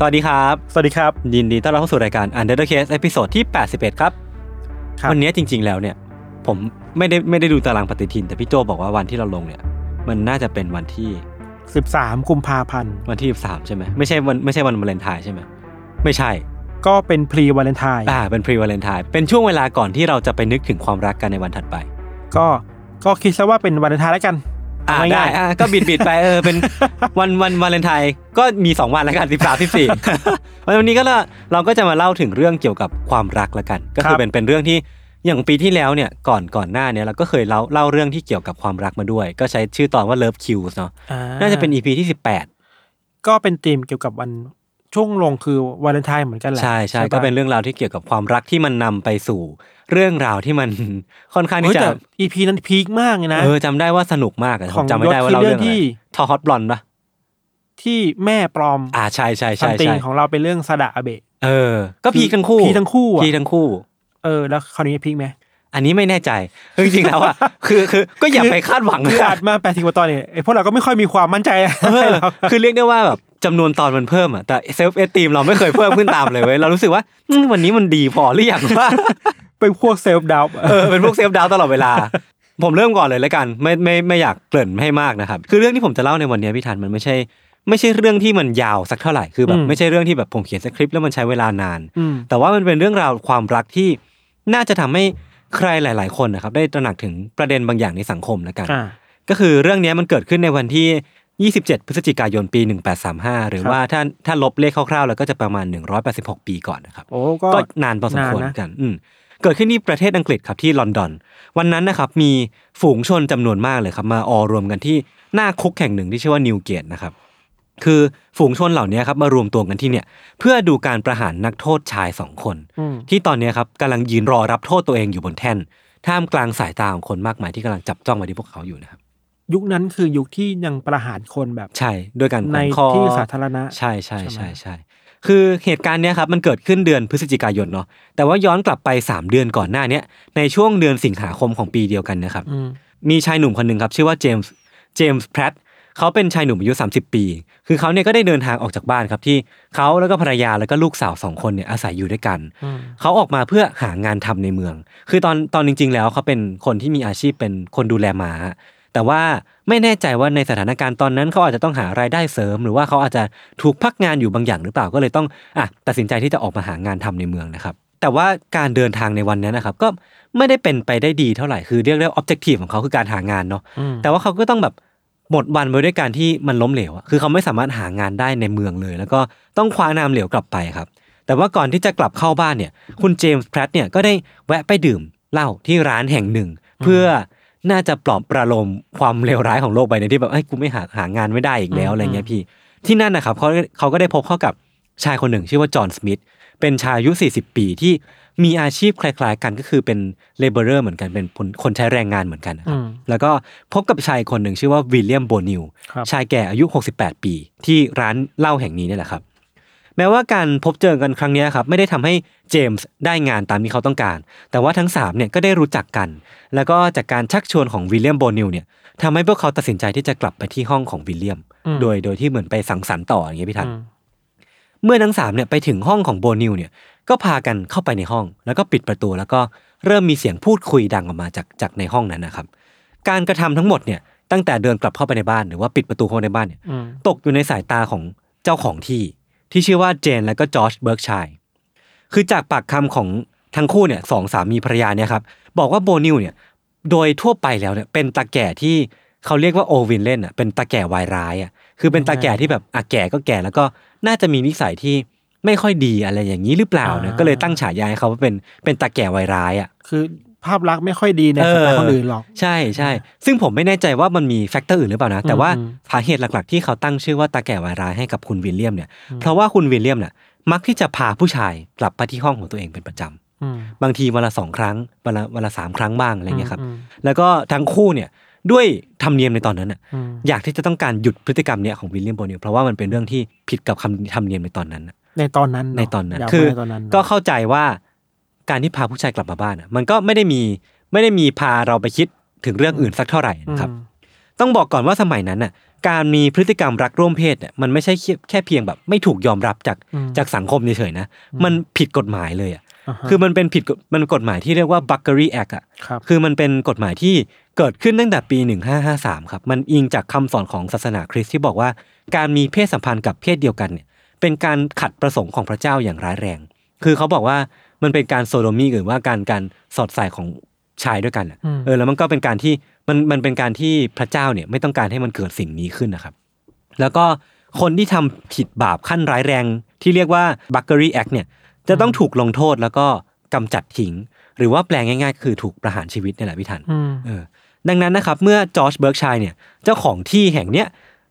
สวัสดีครับ สวัสดีครับ ยินดีต้อนรับเข้าสู่รายการ Untitled Case ตอนที่ 81ครับครับ วันนี้จริง ๆ แล้วเนี่ย ผมไม่ได้ไม่ได้ดูตารางปฏิทิน แต่พี่โจบอกว่าวันที่เราลงเนี่ย มันน่าจะเป็นวันที่ 13 กุมภาพันธ์ วันที่3ใช่ไหมไม่ใช่วันไม่ใช่วันวาเลนไทน์ใช่ไหมไม่ใช่ ก็เป็นพรีวาเลนไทน์อ่าเป็นพรีวาเลนไทน์เป็นช่วงเวลาก่อนที่เราจะไปนึกถึงความรักกันในวันถัดไป ก็ก็คิดซะว่าเป็นวาเลนไทน์แล้วกัน อ่าเง่ได้ยอ่าก็บิดบิดไปเออเป็นวันวันวาเลนไทน์ก็มีสองวันแล้วกันสิบสามสิบสี่วันนี้ก็เราเราก็จะมาเล่าถึงเรื่องเกี่ยวกับความรักละกัน ก็คือเป็นเป็นเรื่องที่อย่างปีที่แล้วเนี่ยก่อนก่อนหน้าเนี้เราก็เคยเล่าเล่าเรื่องที่เกี่ยวกับความรักมาด้วย ก็ใช้ชื่อตอนว่า Love Kills เนาะอ่น่าจะเป็น EP ที่สิบแปดก็เป็นธีมเกี่ยวกับวันช่วงลงคือวาเลนไทน์เหมือนกันแหละใช่ใช่ปะก็เป็นเรื่องราวที่เกี่ยวกับความรักที่มันนำไปสู่ เรื่องราวที่มันค่อนข้างเฮ้ที่ยจะแต่ EP นั้นพีคมากเลยนะเออจำได้ว่าสนุกมากอะขผองมจำไม่ได้ว่ายศคือเล่าเรื่องเรื่องที่อะไรทอฮอตบลอนปะที่แม่ปลอม อ่าใช่ใช่ซัมใช่ติงใช่ของเราเป็นเรื่องซาดะอาเบะเออ ก็พีคทั้งคู่พีคทั้งคู่อะพีคทั้งคู่ เออ แล้วคราวนี้พีคไหมอันนี้ไม่แน่ใจคือจริงๆแล้วอะคือคือก็อย่าไปคาดหวังคือนะอัดมาแปดสิบกว่าตอนเนี่ยไอ้พวกเราก็ไม่ค่อยมีความมั่นใจเออหรอกคือเรียกได้ว่าแบบจำนวนตอนมันเพิ่มอะแต่เซลฟ์เอสตีมเราไม่เคยเพิ่มขึ้นตามเลยเว้ยเรารู้สึกว่าอืมวันนี้มันดีพอหรือยังว่า เป็นพวก self-doubt เออเป็นพวก self-doubt ตลอดเวลา ผมเริ่มก่อนเลยแล้วกัน ไม่ไม่ไม่อยากเกริ่นให้มากนะครับ คือเรื่องที่ผมจะเล่าในวันนี้พี่ธัญมันไม่ใช่ ไม่ใช่เรื่องที่มันยาวสักเท่าไหร่คือแบบไม่ใช่เรื่องที่แบบผมเขียนสคริปต์แล้วมันใช้เวลานานอืมแต่ว่ามันเป็นเรื่องราวความรักที่น่าจะทำให้ใครหลาย ๆ คนนะครับได้ตระหนักถึงประเด็นบางอย่างในสังคมแล้วกันอ่าก็คือเรื่องนี้มันเกิดขึ้นในวันที่ 27 พฤศจิกายนปี 1835 หรือครับว่าถ้าถ้าลบเลขคร่าวๆ แล้วก็จะประมาณ 186 ปีก่อนนะครับโอ้ก็ก็นานพอสมควรนานนะกัน อืม เกิดขึ้นที่ประเทศอังกฤษครับที่ลอนดอน วันนั้นนะครับมีฝูงชนจำนวนมากเลยครับมาออรวมกันที่หน้าคุกแห่งหนึ่งที่ชื่อว่านิวเกตนะครับคือฝูงชนเหล่านี้ครับมารวมตัวกันที่เนี่ยเพื่อดูการประหารนักโทษชายสองคนอืมที่ตอนนี้ครับกำลังยืนรอรับโทษตัวเองอยู่บนแท่น ท่ามกลางสายตาของคนมากมายที่กำลังจับจ้องมาที่พวกเขาอยู่นะครับยุคนั้นคือยุคที่ยังประหารคนแบบใช่ด้วยการแขในวนคอที่สาธารณะใช่ใช่ใช่ใช่ไหมใช่ คือเหตุการณ์เนี้ยครับมันเกิดขึ้นเดือนพฤศจิกายนเนาะแต่ว่าย้อนกลับไป 3 เดือนก่อนหน้าเนี้ยในช่วงเดือนสิงหาคมของปีเดียวกันนะครับอืมมีชายหนุ่มคนหนึ่งครับชื่อว่าเจมส์เจมส์แพรตเขาเป็นชายหนุ่มอายุ 30 ปี คือเขาเนี่ยก็ได้เดินทางออกจากบ้านครับที่เขาแล้วก็ภรรยาแล้วก็ลูกสาวสองคนเนี่ยอาศัยอยู่ด้วยกันอืมเขาออกมาเพื่อหางานทำในเมือง คือตอนตอนจริง ๆ แล้วเขาเป็นคนที่มีอาชีพเป็นคนดูแลหมา แต่ว่าไม่แน่ใจว่าในสถานการณ์ตอนนั้นเขาอาจจะต้องหารายได้เสริม หรือว่าเขาอาจจะถูกพักงานอยู่บางอย่างหรือเปล่าก็เลยต้องอะตัดสินใจที่จะออกมาหางานทำในเมืองนะครับแต่ว่าการเดินทางในวันนั้นนะครับก็ไม่ได้เป็นไปได้ดีเท่าไหร่คือเรียกได้ว่า objective ของเขาคือการหางานเนาะอืมแต่ว่าเขาก็ต้องแบบหมดวันไปด้วยการที่มันล้มเหลวอะคือเขาไม่สามารถหางานได้ในเมืองเลย แล้วก็ต้องคว้านามเหลวกลับไปครับ แต่ว่าก่อนที่จะกลับเข้าบ้านเนี่ย คุณเจมส์แพรตเนี่ยก็ได้แวะไปดื่มเหล้าที่ร้านแห่งหนึ่ง เพื่อ น่าจะปลอบประโลมความเลวร้ายของโลกใบนี้ที่แบบไอ้ยกูไม่หาหางานไม่ได้อีกแล้วอะไรเงี้ยพี่ ที่นั่นนะครับเขาเขาก็ได้พบเข้ากับชายคนหนึ่งชื่อว่าจอห์นสมิธเป็นชายอายุ 40 ปีที่มีอาชีพคล้ายๆกันก็คือเป็นเลเบอร์เหมือนกันเป็นคนคนใช้แรงงานเหมือนกันนะครับอืมแล้วก็พบกับชายคนหนึ่งชื่อว่าวิลเลียมโบนิวครับชายแก่อายุ 68 ปี ที่ร้านเหล้าแห่งนี้เนี่ยแหละครับ แม้ว่าการพบเจอกันครั้งเนี้ยครับไม่ได้ทำให้เจมส์ได้งานตามที่เขาต้องการ แต่ว่าทั้งสามเนี่ยก็ได้รู้จักกัน แล้วก็จากการชักชวนของวิลเลียมโบนิวเนี่ยทำให้พวกเขาตัดสินใจที่จะกลับไปที่ห้องของวิลเลียมอืมโดยโดยที่เหมือนไปสังสรรค์ต่ออย่างเงี้ยพี่ธัญอืมเมื่อทั้งสามเนี่ยไปถึงห้องของโบนิวเนี่ยก็พากันเข้าไปในห้อง แล้วก็ปิดประตูแล้วก็เริ่มมีเสียงพูดคุยดังออกมาจากจากในห้องนั้นนะครับ การกระทำทั้งหมดเนี่ยตั้งแต่เดินกลับเข้าไปในบ้านหรือว่าปิดประตูเข้าไปในบ้านเนี่ยอืมตกอยู่ในสายตาของเจ้าของที่ ที่ชื่อว่าเจนและก็จอร์จเบิร์กชัยคือจากปากคำของททั้งคู่เนี่ยสองสามีภรรยาเนี่ยครับบอกว่าโบนิวเนี่ยโดยทั่วไปแล้วเนี่ยเป็นตาแก่ที่เขาเรียกว่า old villain อะเป็นตาแก่วายร้ายอะคือเป็นตาแก่ที่แบบอะแก่ก็แก่แล้วก็น่าจะมีนิสัยที่ไม่ค่อยดีอะไรอย่างนี้หรือเปล่าเนี่ยอ่าก็เลยตั้งฉายาให้เขาว่าเป็นเป็นตาแก่วายร้ายอะคือภาพลักษณ์ไม่ค่อยดีในสายตาคนอื่นหรอก ใช่ใช่ ซึ่งผมไม่แน่ใจว่ามันมี factor อื่นหรือเปล่านะ แต่ว่าอืมสาเหตุหลักๆ ที่เขาตั้งชื่อว่าตาแก่วายร้ายให้กับคุณวิลเลียมเนี่ย เพราะว่าคุณวิลเลียมเนี่ยมักที่จะพาผู้ชายกลับไปที่ห้องของตัวเองเป็นประจำอืมบางทีวันละสองครั้งวันละวันละสามครั้งบ้างอะไรเงี้ยครับอืมแล้วก็ทั้งคู่เนี่ยด้วยธรรมเนียมในตอนนั้นน่ะอืมอยากที่จะต้องการหยุดพฤติกรรมเนี้ยของวิลเลียมโบนิวเพราะว่ามันเป็นเรื่องที่ผิดกับคำธรรมเนียมในตอนนั้นน่ะในตอนนั้นเะในตอนนั้นยาวคือในตอนนั้นก็เข้าใจว่า การที่พาผู้ชายกลับมาบ้านน่ะมันก็ไม่ได้มีไม่ได้มีพาเราไปคิดถึงเรื่องอื่นสักเท่าไหร่นะครับอืมต้องบอกก่อนว่าสมัยนั้นน่ะ การมีพฤติกรรมรักร่วมเพศเนี่ยมันไม่ใช่แค่แค่เพียงแบบไม่ถูกยอมรับจากอืมจากสังคมเฉยๆนะ มันผิดกฎหมายเลยอะาฮะคือมันเป็นผิดกฎมันกฎหมายที่เรียกว่า Buckery Act อะครับคือมันเป็นกฎหมายที่เกิดขึ้นตั้งแต่ปี 1553 ครับ มันอิงจากคำสอนของศาสนาคริสต์ที่บอกว่าการมีเพศสัมพันธ์กับเพศเดียวกันเนี่ยเป็นการขัดประสงค์ของพระเจ้าอย่างร้ายแรง คือเขาบอกว่า มันเป็นการโซโดมีหรือว่าการการสอดใส่ของชายด้วยกันอะอืมเออแล้วมันก็เป็นการที่มันมันเป็นการที่พระเจ้าเนี่ยไม่ต้องการให้มันเกิดสิ่งนี้ขึ้นนะครับ แล้วก็คนที่ทำผิดบาปขั้นร้ายแรงที่เรียกว่า Buckery Act เนี่ยจะต้องถูกลงโทษแล้วก็กำจัดทิ้ง หรือว่าแปลงง่ายๆ คือถูกประหารชีวิตนี่แหละพี่ทันอืมเออดังนั้นนะครับเมื่อจอร์จเบิร์กชัยเนี่ยเจ้าของที่แห่งเนี้ย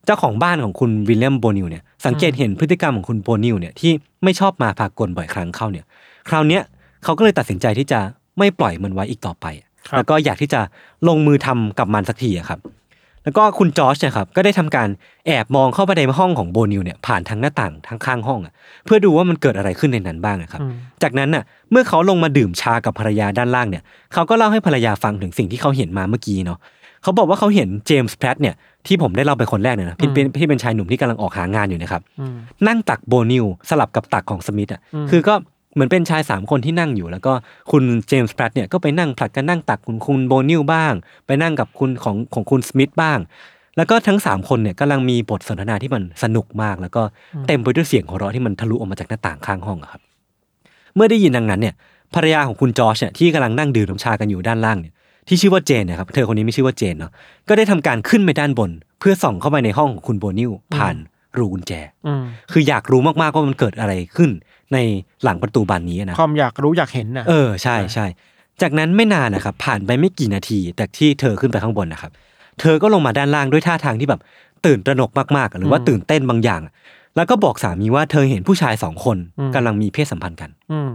เจ้าของบ้านของคุณวิลเลียมโบนิวเนี่ยสังเกตเห็นพฤติกรรมของคุณโบนิวเนี่ยที่ไม่ชอบมาพากลบ่อยครั้งเข้าเนี่ย คราวเนี้ยเขาก็เลยตัดสินใจที่จะไม่ปล่อยมันไว้อีกต่อไปครับแล้วก็อยากที่จะลงมือทำกับมันสักทีอะครับ แล้วก็คุณจอร์จเนี่ยครับก็ได้ทำการแอบมองเข้าไปในห้องของโบนิวเนี่ยผ่านทางหน้าต่างทางข้างห้องอะเพื่อดูว่ามันเกิดอะไรขึ้นในนั้นบ้างอะครับอืมจากนั้นน่ะเมื่อเขาลงมาดื่มชากับภรรยาด้านล่างเนี่ยเขาก็เล่าให้ภรรยาฟังถึงสิ่งที่เขาเห็นมาเมื่อกี้เนาะเขาบอกว่าเขาเห็นเจมส์แพรตเนี่ยที่ผมได้เล่าไปคนแรกเนี่ยนะที่เป็นที่เป็นชายหนุ่มที่กำลังออกหางานอยู่นะครับอืมนั่งตักโบนิวสลับกับตักของสมิธอะอืมคือก็ เหมือนเป็นชายสามคนที่นั่งอยู่ แล้วก็คุณเจมส์แพรตเนี่ยก็ไปนั่งผลัดกันนั่งตักคุณคุณโบนิวบ้าง ไปนั่งกับคุณของของคุณสมิธบ้าง แล้วก็ทั้งสามคนเนี่ยกำลังมีบทสนทนาที่มันสนุกมาก แล้วก็เต็มไปด้วยเสียงหัวเราะที่มันทะลุออกมาจากหน้าต่างข้างห้องอะครับ เมื่อได้ยินดังนั้นเนี่ยภรรยาของคุณจอร์จเนี่ยที่กำลังนั่งดื่มน้ำชากันอยู่ด้านล่างเนี่ยที่ชื่อว่าเจนเนะครับเธอคนนี้ไม่ชื่อว่าเจนเนาะก็ได้ทำการขึ้นไปด้านบน เพื่อส่องเข้าไปในห้องของคุณโบนิวผ่านรูกุญแจอืมคืออยากรู้มากๆว่ามันเกิดอะไรขึ้น ในหลังประตูบานนี้นะความอยากรู้อยากเห็นน่ะเออใช่ใช่จากนั้นไม่นานนะครับ ผ่านไปไม่กี่นาทีแต่ที่เธอขึ้นไปข้างบนนะครับ เธอก็ลงมาด้านล่างด้วยท่าทางที่แบบตื่นตระหนกมากๆ หรือว่าอืมตื่นเต้นบางอย่าง แล้วก็บอกสามีว่าเธอเห็นผู้ชายสองคนอืมกำลังมีเพศสัมพันธ์กันอืม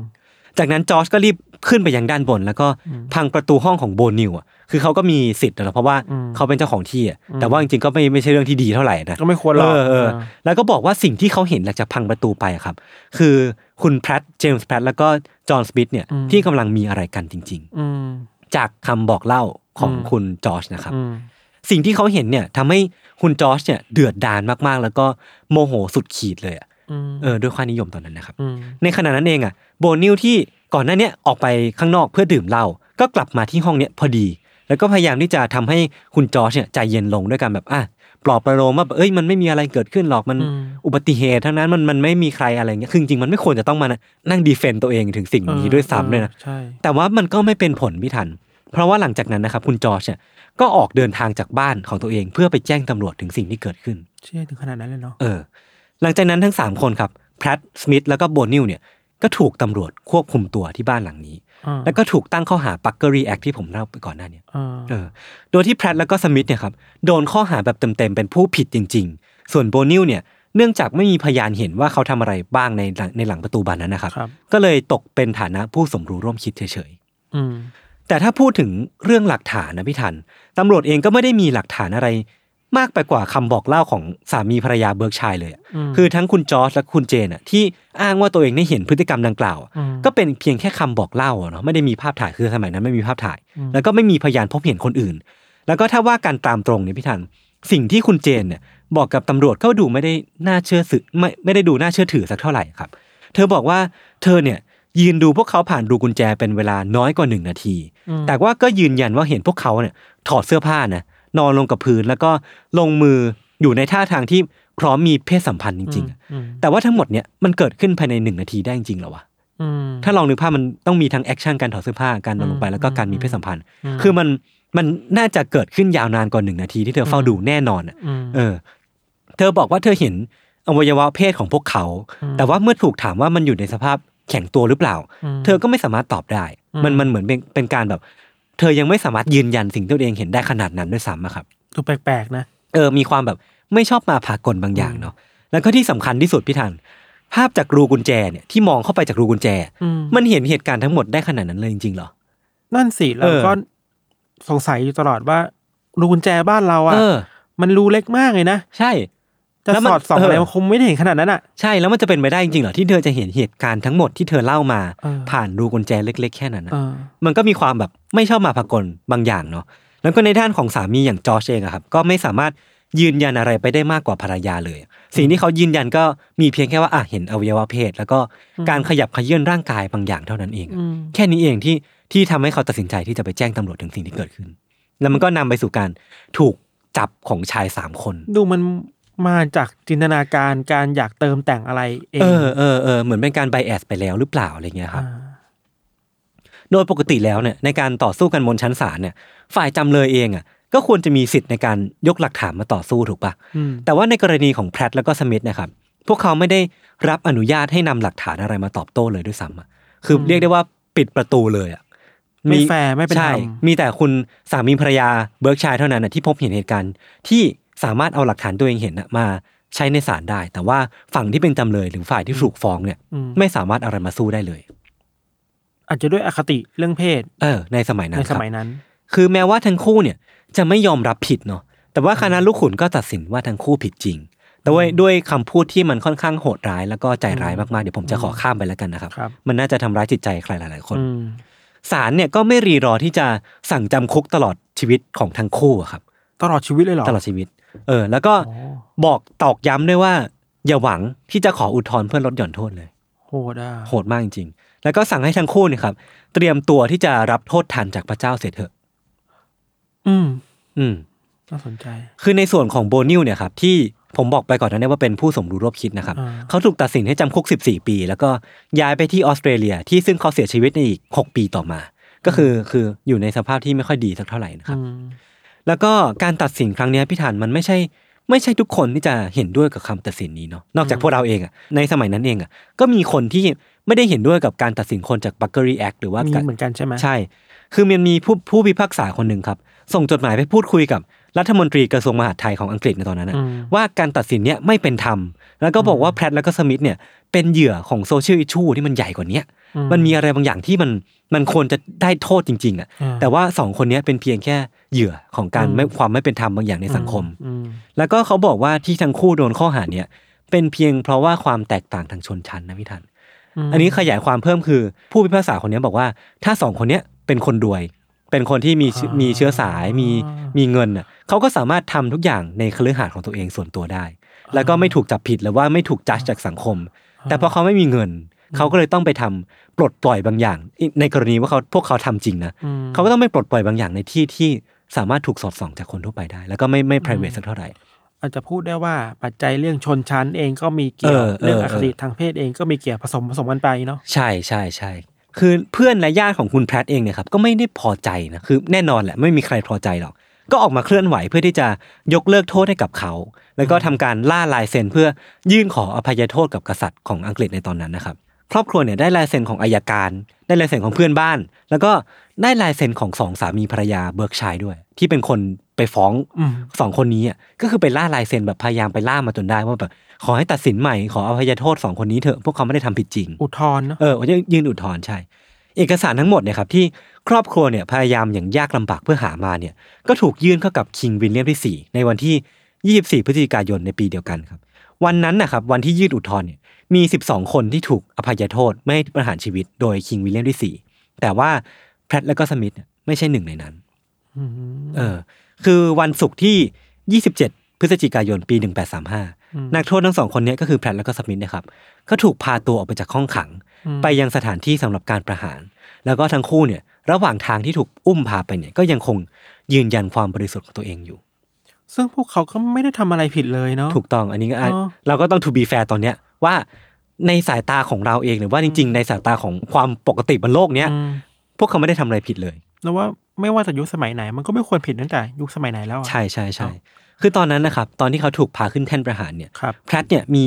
จากนั้นจอร์จก็รีบ ขึ้นไปยังด้านบน แล้วก็อืมพังประตูห้องของโบนิวอะคือเขาก็มีสิทธิ์นะเพราะว่าอืมเขาเป็นเจ้าของที่อะอืมแต่ว่าจริงๆก็ไม่ไม่ใช่เรื่องที่ดีเท่าไหร่นะก็ไม่ควรหรอกเออเออเออแล้วก็บอกว่าสิ่งที่เขาเห็นหลังจากพังประตูไปอะครับ คือคุณแพทเจมส์แพทแล้วก็จอห์นสมิธเนี่ยอืมที่กำลังมีอะไรกันจริงอืมๆจากคำบอกเล่าของอืมคุณจอร์จนะครับอืมสิ่งที่เขาเห็นเนี่ยทำให้คุณจอร์จเนี่ยเดือดดาลมากๆ แล้วก็โมโหสุดขีดเลยอะอืมเออด้วยความนิยมตอนนั้นนะครับอืมในขณะนั้นเองอะโบนิวที่ ก่อนหน้าเนี้ยออกไปข้างนอกเพื่อดื่มเหล้าก็กลับมาที่ห้องเนี้ยพอดี แล้วก็พยายามที่จะทำให้คุณจอร์จเนี่ยใจเย็นลงด้วยการแบบอะปลอบประโลมว่าแบบเอ้ยมันไม่มีอะไรเกิดขึ้นหรอกมันอืมอุบัติเหตุทั้งนั้นมันมันไม่มีใครอะไรเงี้ยคือจริงๆมันไม่ควรจะต้องมานั่ง defend ตัวเองถึงสิ่งนี้ด้วยซ้ำเลยนะใช่แต่ว่ามันก็ไม่เป็นผลพี่ทัน เพราะว่าหลังจากนั้นนะครับคุณจอร์จเนี่ยก็ออกเดินทางจากบ้านของตัวเอง เพื่อไปแจ้งตำรวจถึงสิ่งที่เกิดขึ้น เชื่อถึงขนาดนั้นเลยเนาะเออ หลังจากนั้นทั้งสามคนครับแพทสมิธแล้วก็โบนิวเนี่ย ก็ถูกตำรวจควบคุมตัวที่บ้านหลังนี้อ่าแล้วก็ถูกตั้งข้อหา Buggery Act ที่ผมเล่าไปก่อนหน้าเนี้อ่าเออ โดยที่แพทแล้วก็สมิธเนี่ยครับโดนข้อหาแบบเต็มๆเป็นผู้ผิดจริง ๆ ส่วนโบนิวเนี่ยเนื่องจากไม่มีพยานเห็นว่าเขาทำอะไรบ้างในหลังในหลังประตูบานนั้นนะครับครับก็เลยตกเป็นฐานะผู้สมรู้ร่วมคิดเฉยๆอืมแต่ถ้าพูดถึงเรื่องหลักฐานนะพี่ทันตำรวจเองก็ไม่ได้มีหลักฐานอะไร มากไปกว่าคำบอกเล่าของสามีภรรยาเบิร์กชัยเลยอะอืมคือทั้งคุณจอร์จและคุณเจนอะที่อ้างว่าตัวเองได้เห็นพฤติกรรมดังกล่าวอะอืมก็เป็นเพียงแค่คำบอกเล่าอะเนาะไม่ได้มีภาพถ่ายคือสมัยนั้นไม่มีภาพถ่ายอืมแล้วก็ไม่มีพยานพบเห็นคนอื่น แล้วก็ถ้าว่าการตามตรงเนี่ยพี่ทันสิ่งที่คุณเจนเนี่ยบอกกับตำรวจก็ดูไม่ได้น่าเชื่อสือไม่ไม่ได้ดูน่าเชื่อถือสักเท่าไหร่ครับ เธอบอกว่าเธอเนี่ยยืนดูพวกเขาผ่านรูกุญแจเป็นเวลาน้อยกว่าหนึ่งนาทีอืมแต่ว่าก็ยืนยันว่าเห็นพวกเขาเนี่ยถอดเสื้อผ้านะ นอนลงกับพื้นแล้วก็ลงมืออยู่ในท่าทางที่พร้อมมีเพศสัมพันธ์จริงๆอะอืมแต่ว่าทั้งหมดเนี่ยมันเกิดขึ้นภายในหนึ่งนาทีได้จริงๆเหรอวะอืมถ้าลองนึกภาพมันต้องมีทั้ง action การถอดเสื้อผ้าการนอนลงไปอืมแล้วก็การมีอืมเพศสัมพันธ์อืมคือมันมันน่าจะเกิดขึ้นยาวนานกว่าหนึ่งนาทีที่เธอเฝ้าดูแน่นอนอะอืมเออ เธอบอกว่าเธอเห็นอวัยวะเพศของพวกเขาอืมแต่ว่าเมื่อถูกถามว่ามันอยู่ในสภาพแข็งตัวหรือเปล่ามเธอก็ไม่สามารถตอบได้อืมมันมันเหมือนเป็นเป็นการแบบ เธอยังไม่สามารถยืนยันสิ่งที่ตัวเองเห็นได้ขนาดนั้นด้วยซ้ำอะครับดูแปลกๆนะเออมีความแบบไม่ชอบมาพากลบางอย่างเนาะแล้วก็ที่สำคัญที่สุดพี่ทันภาพจากรูกุญแจเนี่ยที่มองเข้าไปจากรูกุญแจอืมมันเห็นเหตุการณ์ทั้งหมดได้ขนาดนั้นเลยจริงๆเหรอ นั่นสิเราเออก็สงสัยอยู่ตลอดว่า รูกุญแจบ้านเราเออะอมันรูเล็กมากเลยนะใช่ จะแล้วมันสอดส่องเออออะไรมันคงไม่ได้เห็นขนาดนั้นอะใช่แล้วมันจะเป็นไปได้จริงๆเหรอที่เธอจะเห็นเหตุการณ์ทั้งหมดที่เธอเล่ามาเออผ่านรูกุญแจเล็ก ๆ แค่นั้นนะเออมันก็มีความแบบไม่ชอบมาพากลบางอย่างเนาะแล้วก็ในด้านของสามีอย่างจอร์จเองอะครับก็ไม่สามารถยืนยันอะไรไปได้มากกว่าภรรยาเลย สิ่งที่เขายืนยันก็มีเพียงแค่ว่าอะเห็นอวัยวะเพศ แล้วก็การขยับเขยื่นร่างกายบางอย่างเท่านั้นเองอืมแค่นี้เองที่ที่ทำให้เขาตัดสินใจที่จะไปแจ้งตำรวจถึงสิ่งที่เกิดขึ้น แล้วมันก็นำไปสู่การถูกจับของชายสามคน ดูมัน มาจากจินตนาการการอยากเติมแต่งอะไรเอง เออเออเออเหมือนเป็นการไบแอสไปแล้วหรือเปล่าอะไรเงี้ยครับอ่าโดยปกติแล้วเนี่ยในการต่อสู้กันบนชั้นศาลเนี่ย ฝ่ายจำเลยเองอะก็ควรจะมีสิทธิ์ในการยกหลักฐานมาต่อสู้ถูกปะอืมแต่ว่าในกรณีของแพรตแล้วก็สมิธนะครับ พวกเขาไม่ได้รับอนุญาตให้นำหลักฐานอะไรมาตอบโต้เลยด้วยซ้ำอะคือเรียกได้ว่าปิดประตูเลยอะไม่แฟร์ไม่เป็นธรใช่มีแต่คุณสามีภรรยาเบิร์กชัยเท่านั้นนะที่พบเห็นเหตุการณ์ที่ สามารถเอาหลักฐานตัวเองเห็นน่ะมาใช้ในศาลได้ แต่ว่าฝั่งที่เป็นจำเลยหรือฝ่ายที่ถูกฟ้องเนี่ยอืมไม่สามารถเอาอะไรมาสู้ได้เลย อาจจะด้วยอคติเรื่องเพศ เออ ในสมัยนั้นในสมัยนั้นครับ คือแม้ว่าทั้งคู่เนี่ย จะไม่ยอมรับผิดเนาะแต่ว่าคณะลูกขุนก็ตัดสินว่าทั้งคู่ผิดจริงแต่ว่าด้วยคำพูดที่มันค่อนข้างโหดร้ายแล้วก็ใจร้ายมากๆ เดี๋ยวผมจะขอข้ามไปแล้วกันนะครับครับมันน่าจะทำร้ายจิตใจใครหลายๆคนอืมศาลเนี่ยก็ไม่รีรอที่จะสั่งจำคุกตลอดชีวิตของทั้งคู่อะครับ ตลอดชีวิตเลยเหรอ ตลอดชีวิต เออ แล้วก็โอ้บอกตอกย้ำด้วยว่า อย่าหวังที่จะขออุทธรณ์เพื่อลดหย่อนโทษเลย โหดอะโหดมากจริงๆแล้วก็สั่งให้ทั้งคู่เนี่ยครับ เตรียมตัวที่จะรับโทษทันจากพระเจ้าเสียเถอะ อืม อืมน่าสนใจ คือในส่วนของโบนิวเนี่ยครับที่ผมบอกไปก่อนหนั้านว่าเป็นผู้สมรู้ร่วมคิดนะครับอ่าเขาถูกตัดสินให้จำคุก 14 ปี แล้วก็ย้ายไปที่ออสเตรเลียที่ซึ่งเขาเสียชีวิตในอีก 6 ปีต่อมา ก็คือคืออยู่ในสภาพที่ไม่ค่อยดีสักเท่าไหร่นะครับอืม แล้วก็การตัดสินครั้งเนี้ยพี่ทันมันไม่ใช่ ไม่ใช่ทุกคนที่จะเห็นด้วยกับคำตัดสินนี้เนาะนอกจากพวกเราเองอะในสมัยนั้นเองอะก็มีคนที่ไม่ได้เห็นด้วยกับการตัดสินคนจากบั c เกอรี่แอคหรือว่ามีการเหมือนกันใช่ไหมใช่ คือมันมีผู้ผู้พิพากษาคนหนึ่งครับ ส่งจดหมายไปพูดคุยกับรัฐมนตรีกระทรวงมหาดไทยของอังกฤษในตอนนั้นนะอืมว่าการตัดสินเนี้ยไม่เป็นธรรม แล้วก็บอกว่าแพทแล้วก็สมิธเนี่ยเป็นเหยื่อของโซเชียลอิชูที่มันใหญ่กว่าเนี้ยอืมันมีอะไรบางอย่างที่มัน มันควรจะได้โทษจริง ๆ อะอ่าแต่ว่าสองคนเนี้ยเป็นเพียงแค่เหยื่อของการอืมไม่ความไม่เป็นธรรมบางอย่างในสังคมอืมแล้วก็เขาบอกว่าที่ทั้งคู่โดนข้อหาเนี้ยเป็นเพียงเพราะว่าความแตกต่างทางชนชั้นนะพี่ทันมอันนี้ขยายความเพิ่มคือ ผู้พิพากษาคนนี้บอกว่า ถ้าสองคนเนี้ยเป็นคนรวย เป็นคนที่มีชื่ออ่ามีมีเชื้อสายมีมีเงินน่ะเขาก็สามารถทำทุกอย่างในคฤหาสน์ของตัวเองส่วนตัวได้ แล้วก็ไม่ถูกจับผิดหรือว่าไม่ถูกจัดจากสังคม แต่พอเขาไม่มีเงิน เขาก็เลยต้องไปทำปลดปล่อยบางอย่าง ในกรณีว่าเขาพวกเขาทำจริงนะอืมเขาก็ต้องไปปลดปล่อยบางอย่างในที่ที่สามารถถูกสอดส่องจากคนทั่วไปได้ แล้วก็ไม่ไม่ private สักเท่าไหร่อาจจะพูดได้ว่าปัจจัยเรื่องชนชั้นเองก็มีเกี่ยวเออเออเรื่องอคติเออทางเพศเองก็มีเกี่ยวผสมผสมกันไปเนาะใช่ใช่ใช่คือเพื่อนและญาติของคุณแพทเองเนี่ยครับก็ไม่ได้พอใจนะคือแน่นอนแหละไม่มีใครพอใจหรอก ก็ออกมาเคลื่อนไหวเพื่อที่จะยกเลิกโทษให้กับเขา แล้วก็ทำการล่าลายเซ็นเพื่อยื่นขออภัยโทษกับกษัตริย์ของอังกฤษในตอนนั้นนะครับ ครอบครัวเนี่ยได้ลายเซ็นของอายการ ได้ลายเซ็นของเพื่อนบ้าน แล้วก็ได้ลายเซ็นของสองสามีภรรยาเบิร์กชัยด้วย ที่เป็นคนไปฟ้องอืมสองคนนี้อะก็คือไปล่าลายเซ็นแบบพยายามไปล่ามาจนได้ว่าแบบขอให้ตัดสินใหม่ขออภัยโทษสองคนนี้เถอะพวกเขาไม่ได้ทำผิดจริง อุทธรณ์เนาะเออว่าจะยื่นอุทธรณ์ใช่ เอกสารทั้งหมดเนี่ยครับที่ครอบครัวเนี่ยพยายามอย่างยากลำบากเพื่อหามาเนี่ยก็ถูกยื่นเข้ากับ King วิลเลียมที่ 4 ในวันที่ 24 พฤศจิกายนในปีเดียวกันครับ วันนั้นนะครับวันที่ยื่นอุทธรณ์เนี่ยมี 12 คนที่ถูกอภัยโทษไม่ให้ประหารชีวิต โดย King วิลเลียมที่ 4 แต่ว่าแพทและก็สมิธเนี่ยไม่ใช่หนึ่งในนั้นอืมเออ คือวันศุกร์ที่ 27 พฤศจิกายนปี 1835 นักโทษทั้งสองคนเนี้ก็คือแพทและก็สมิธเนะครับ ก็ถูกพาตัวออกไปจากห้องขัง ไปยังสถานที่สำหรับการประหาร แล้วก็ทั้งคู่เนี่ย ระหว่างทางที่ถูกอุ้มพาไปเนี่ย ก็ยังคงยืนยันความบริสุทธิ์ของตัวเองอยู่ ซึ่งพวกเขาก็ไม่ได้ทำอะไรผิดเลยเนาะถูกต้องอันนี้ก็อะอ๋อเราก็ต้อง to be fair ตอนเนี้ยว่าในสายตาของเราเองหรือว่าจริง ๆ ในสายตาของความปกติบนโลกเนี้ยอืมพวกเขาไม่ได้ทำอะไรผิดเลยแล้วว่าไม่ว่าจะยุคสมัยไหน มันก็ไม่ควรผิดตั้งแต่ยุคสมัยไหนแล้วอะใช่ใช่ใช่คือตอนนั้นนะครับตอนที่เขาถูกพาขึ้นแท่นประหารเนี่ยครับแพทเนี่ยมี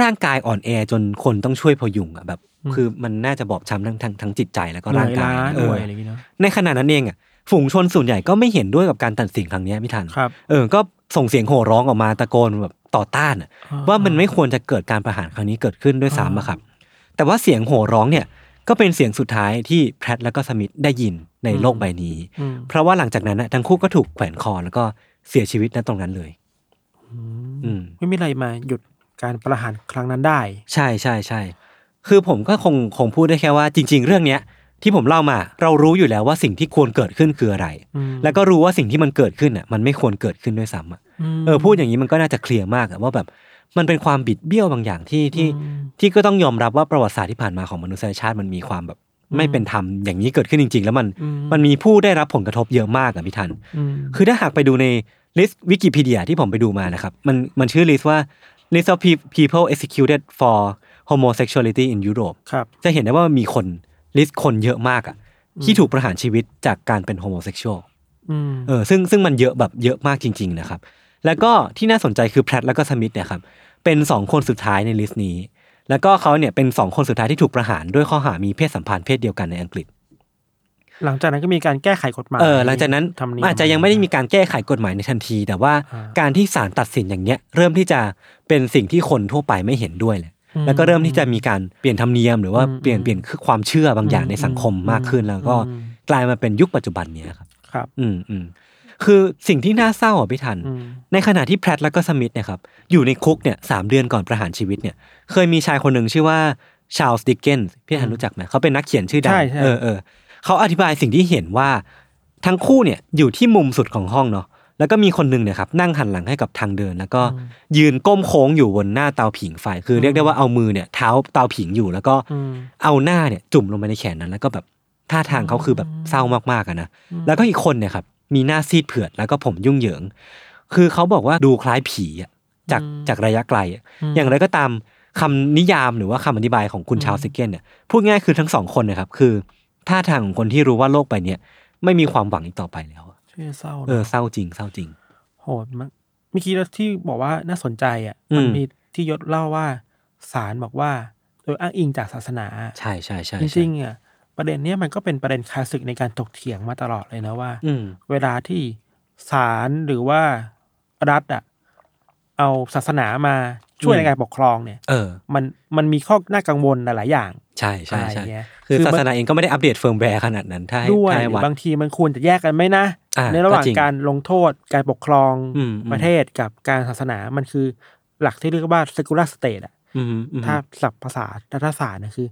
ร่างกายอ่อนแอจนคนต้องช่วยพยุงอะแบบอืมคือมันน่าจะบอบช้ำทั้งทั้งทั้งจิตใจแล้วก็หน่ร่าวยงกาล้ายเอหน่อวยอะไรอย่างเงี้ยเนาะในขณะนั้นเองอะ ฝูงชนส่วนใหญ่ก็ไม่เห็นด้วยกับการตัดสินครั้งเนี้ยพี่ทันครับเออ ก็ส่งเสียงโห่ร้องออกมาตะโกนแบบต่อต้านอะอ่าว่ามันไม่ควรจะเกิดการประหารครั้งนี้เกิดขึ้นด้วยซ้ำอะครับ แต่ว่าเสียงโห่ร้องเนี่ยก็เป็นเสียงสุดท้ายที่แพทและก็สมิธได้ยินในโลกใบนี้อืมเพราะว่าหลังจากนั้นนะทั้งคู่ก็ถูกแขวนคอแล้วก็เสียชีวิตณตรงนั้นเลยอืมไม่มีอะไรมาหยุดการประหารครั้งนั้นได้ ใช่ใช่ใช่คือผมก็คงคงพูดได้แค่ว่า จริง ๆ เรื่องเนี้ย ที่ผมเล่ามา เรารู้อยู่แล้วว่าสิ่งที่ควรเกิดขึ้นคืออะไรอืมแล้วก็รู้ว่าสิ่งที่มันเกิดขึ้นอะ มันไม่ควรเกิดขึ้นด้วยซ้ำอะมเออพูดอย่างนี้มันก็น่าจะเคลียร์มากอะว่าแบบมันเป็นความบิดเบี้ยวบางอย่างที่ที่อืมที่ก็ต้องยอมรับว่าประวัติศาสตร์ที่ผ่านมาของมนุษยชาติมันมีความแบบไม่เป็นธรรมอย่างนี้เกิดขึ้นจริง ๆ แล้วมันอืมมันมีผู้ได้รับผลกระทบเยอะมากอะพี่ทันอืมคือถ้าหากไปดูใน list Wikipedia ที่ผมไปดูมานะครับ มันมันชื่อ list ว่า list of pe- people executed for homosexuality in Europe ครับจะเห็นได้ว่ามีคน list คนเยอะมากอะที่ถูกประหารชีวิตจากการเป็น homosexual อืมเออซึ่งซึ่งมันเยอะแบบเยอะมากจริง ๆ นะครับ แล้วก็ที่น่าสนใจคือแพทแล้วก็สมิธเนี่ยครับเป็นสองคนสุดท้ายใน list นี้ แล้วก็เขาเนี่ยเป็นสองคนสุดท้ายที่ถูกประหารด้วยข้อหามีเพศสัมพันธ์เพศเดียวกันในอังกฤษ หลังจากนั้นก็มีการแก้ไขกฎหมายเออหลังจากนั้นทำนี้อาจจะยังไม่ได้มีการแก้ไขกฎหมายในทันที แต่ว่าอ่าการที่ศาลตัดสินอย่างเงี้ย เริ่มที่จะเป็นสิ่งที่คนทั่วไปไม่เห็นด้วยแหละ แล้วก็เริ่มที่จะมีการเปลี่ยนธรรมเนียมหรือว่าเปลี่ยนเปลี่ยนคือความเชื่อบางอย่างในสังคมมากขึ้น แล้วก็กลายมาเป็นยุคปัจจุบันเนี้ยครับ ครับ อืมอืมคือสิ่งที่น่าเศร้าอะพี่ทันอืมในขณะที่แพทแล้วก็สมิธเนี่ยครับอยู่ในคุกเนี่ยสามเดือนก่อนประหารชีวิตเนี่ย เคยมีชายคนหนึ่งชื่อว่าชาลส์ดิกเกนส์พี่ทันรู้จักไหมเขาเป็นนักเขียนชื่อดังใช่ใช่เออเออเขาอธิบายสิ่งที่เห็นว่าทั้งคู่เนี่ยอยู่ที่มุมสุดของห้องเนาะ แล้วก็มีคนหนึ่งเนี่ยครับนั่งหันหลังให้กับทางเดิน แล้วก็ยืนก้มโค้งอยู่บนหน้าเตาผิงไฟ คือเรียกได้ว่าเอามือเนี่ยเท้าเตาผิงอยู่ แล้วก็อืมเอาหน้าเนี่ยจุ่มลงไปในแขนนั้นแล้วก็แบบท่าทางเขาคือแบบเศร้ามากๆอะนะแล้วก็อีกคนเนี่ยครับมีหน้าซีดเผือดแล้วก็ผมยุ่งเหยิง คือเขาบอกว่าดูคล้ายผีอะจากจากระยะไกลอะอย่างไรก็ตามคำนิยามหรือว่าคำอธิบายของคุณชาวซิกเกนเนี่ยพูดง่ายคือทั้งสองคนนะครับคือท่าทางของคนที่รู้ว่าโลกใบเนี้ยไม่มีความหวังอีกต่อไปแล้ว อะชื่อเศร้าเออเนอะเศร้าจริงเศร้าจริง โหดมากเมื่อกี้ที่บอกว่าน่าสนใจอะอืมมันมีที่ยศเล่าว่าศาลบอกว่า โดยอ้างอิงจากศาสนา ใช่ใช่ใช่จริงๆอะประเด็นเนี้ยมันก็เป็นประเด็นคลาสสิกในการถกเถียงมาตลอดเลยนะว่า อืมเวลาที่ศาลหรือว่ารัฐอะเอาศาสนามาช่วยอืมในการปกครองเนี่ย เออ มันมันมีข้อน่ากังวลหลายๆอย่าง ใช่ใช่อะไรใช่เงี้ยคือคือศาสนามันเองก็ไม่ได้ update firmware ขนาดนั้น ถ้าให้ด้วยถ้าหให้รือวัดบางทีมันควรจะแยกกันไหมนะอ่า ในระหว่างก็จริงการลงโทษการปกครองอืมอืมประเทศกับการศาสนามันคือหลักที่เรียกว่า secular state อะอืมอืมถ้าศัพท์ภาษารัฐศาสตร์นะคือ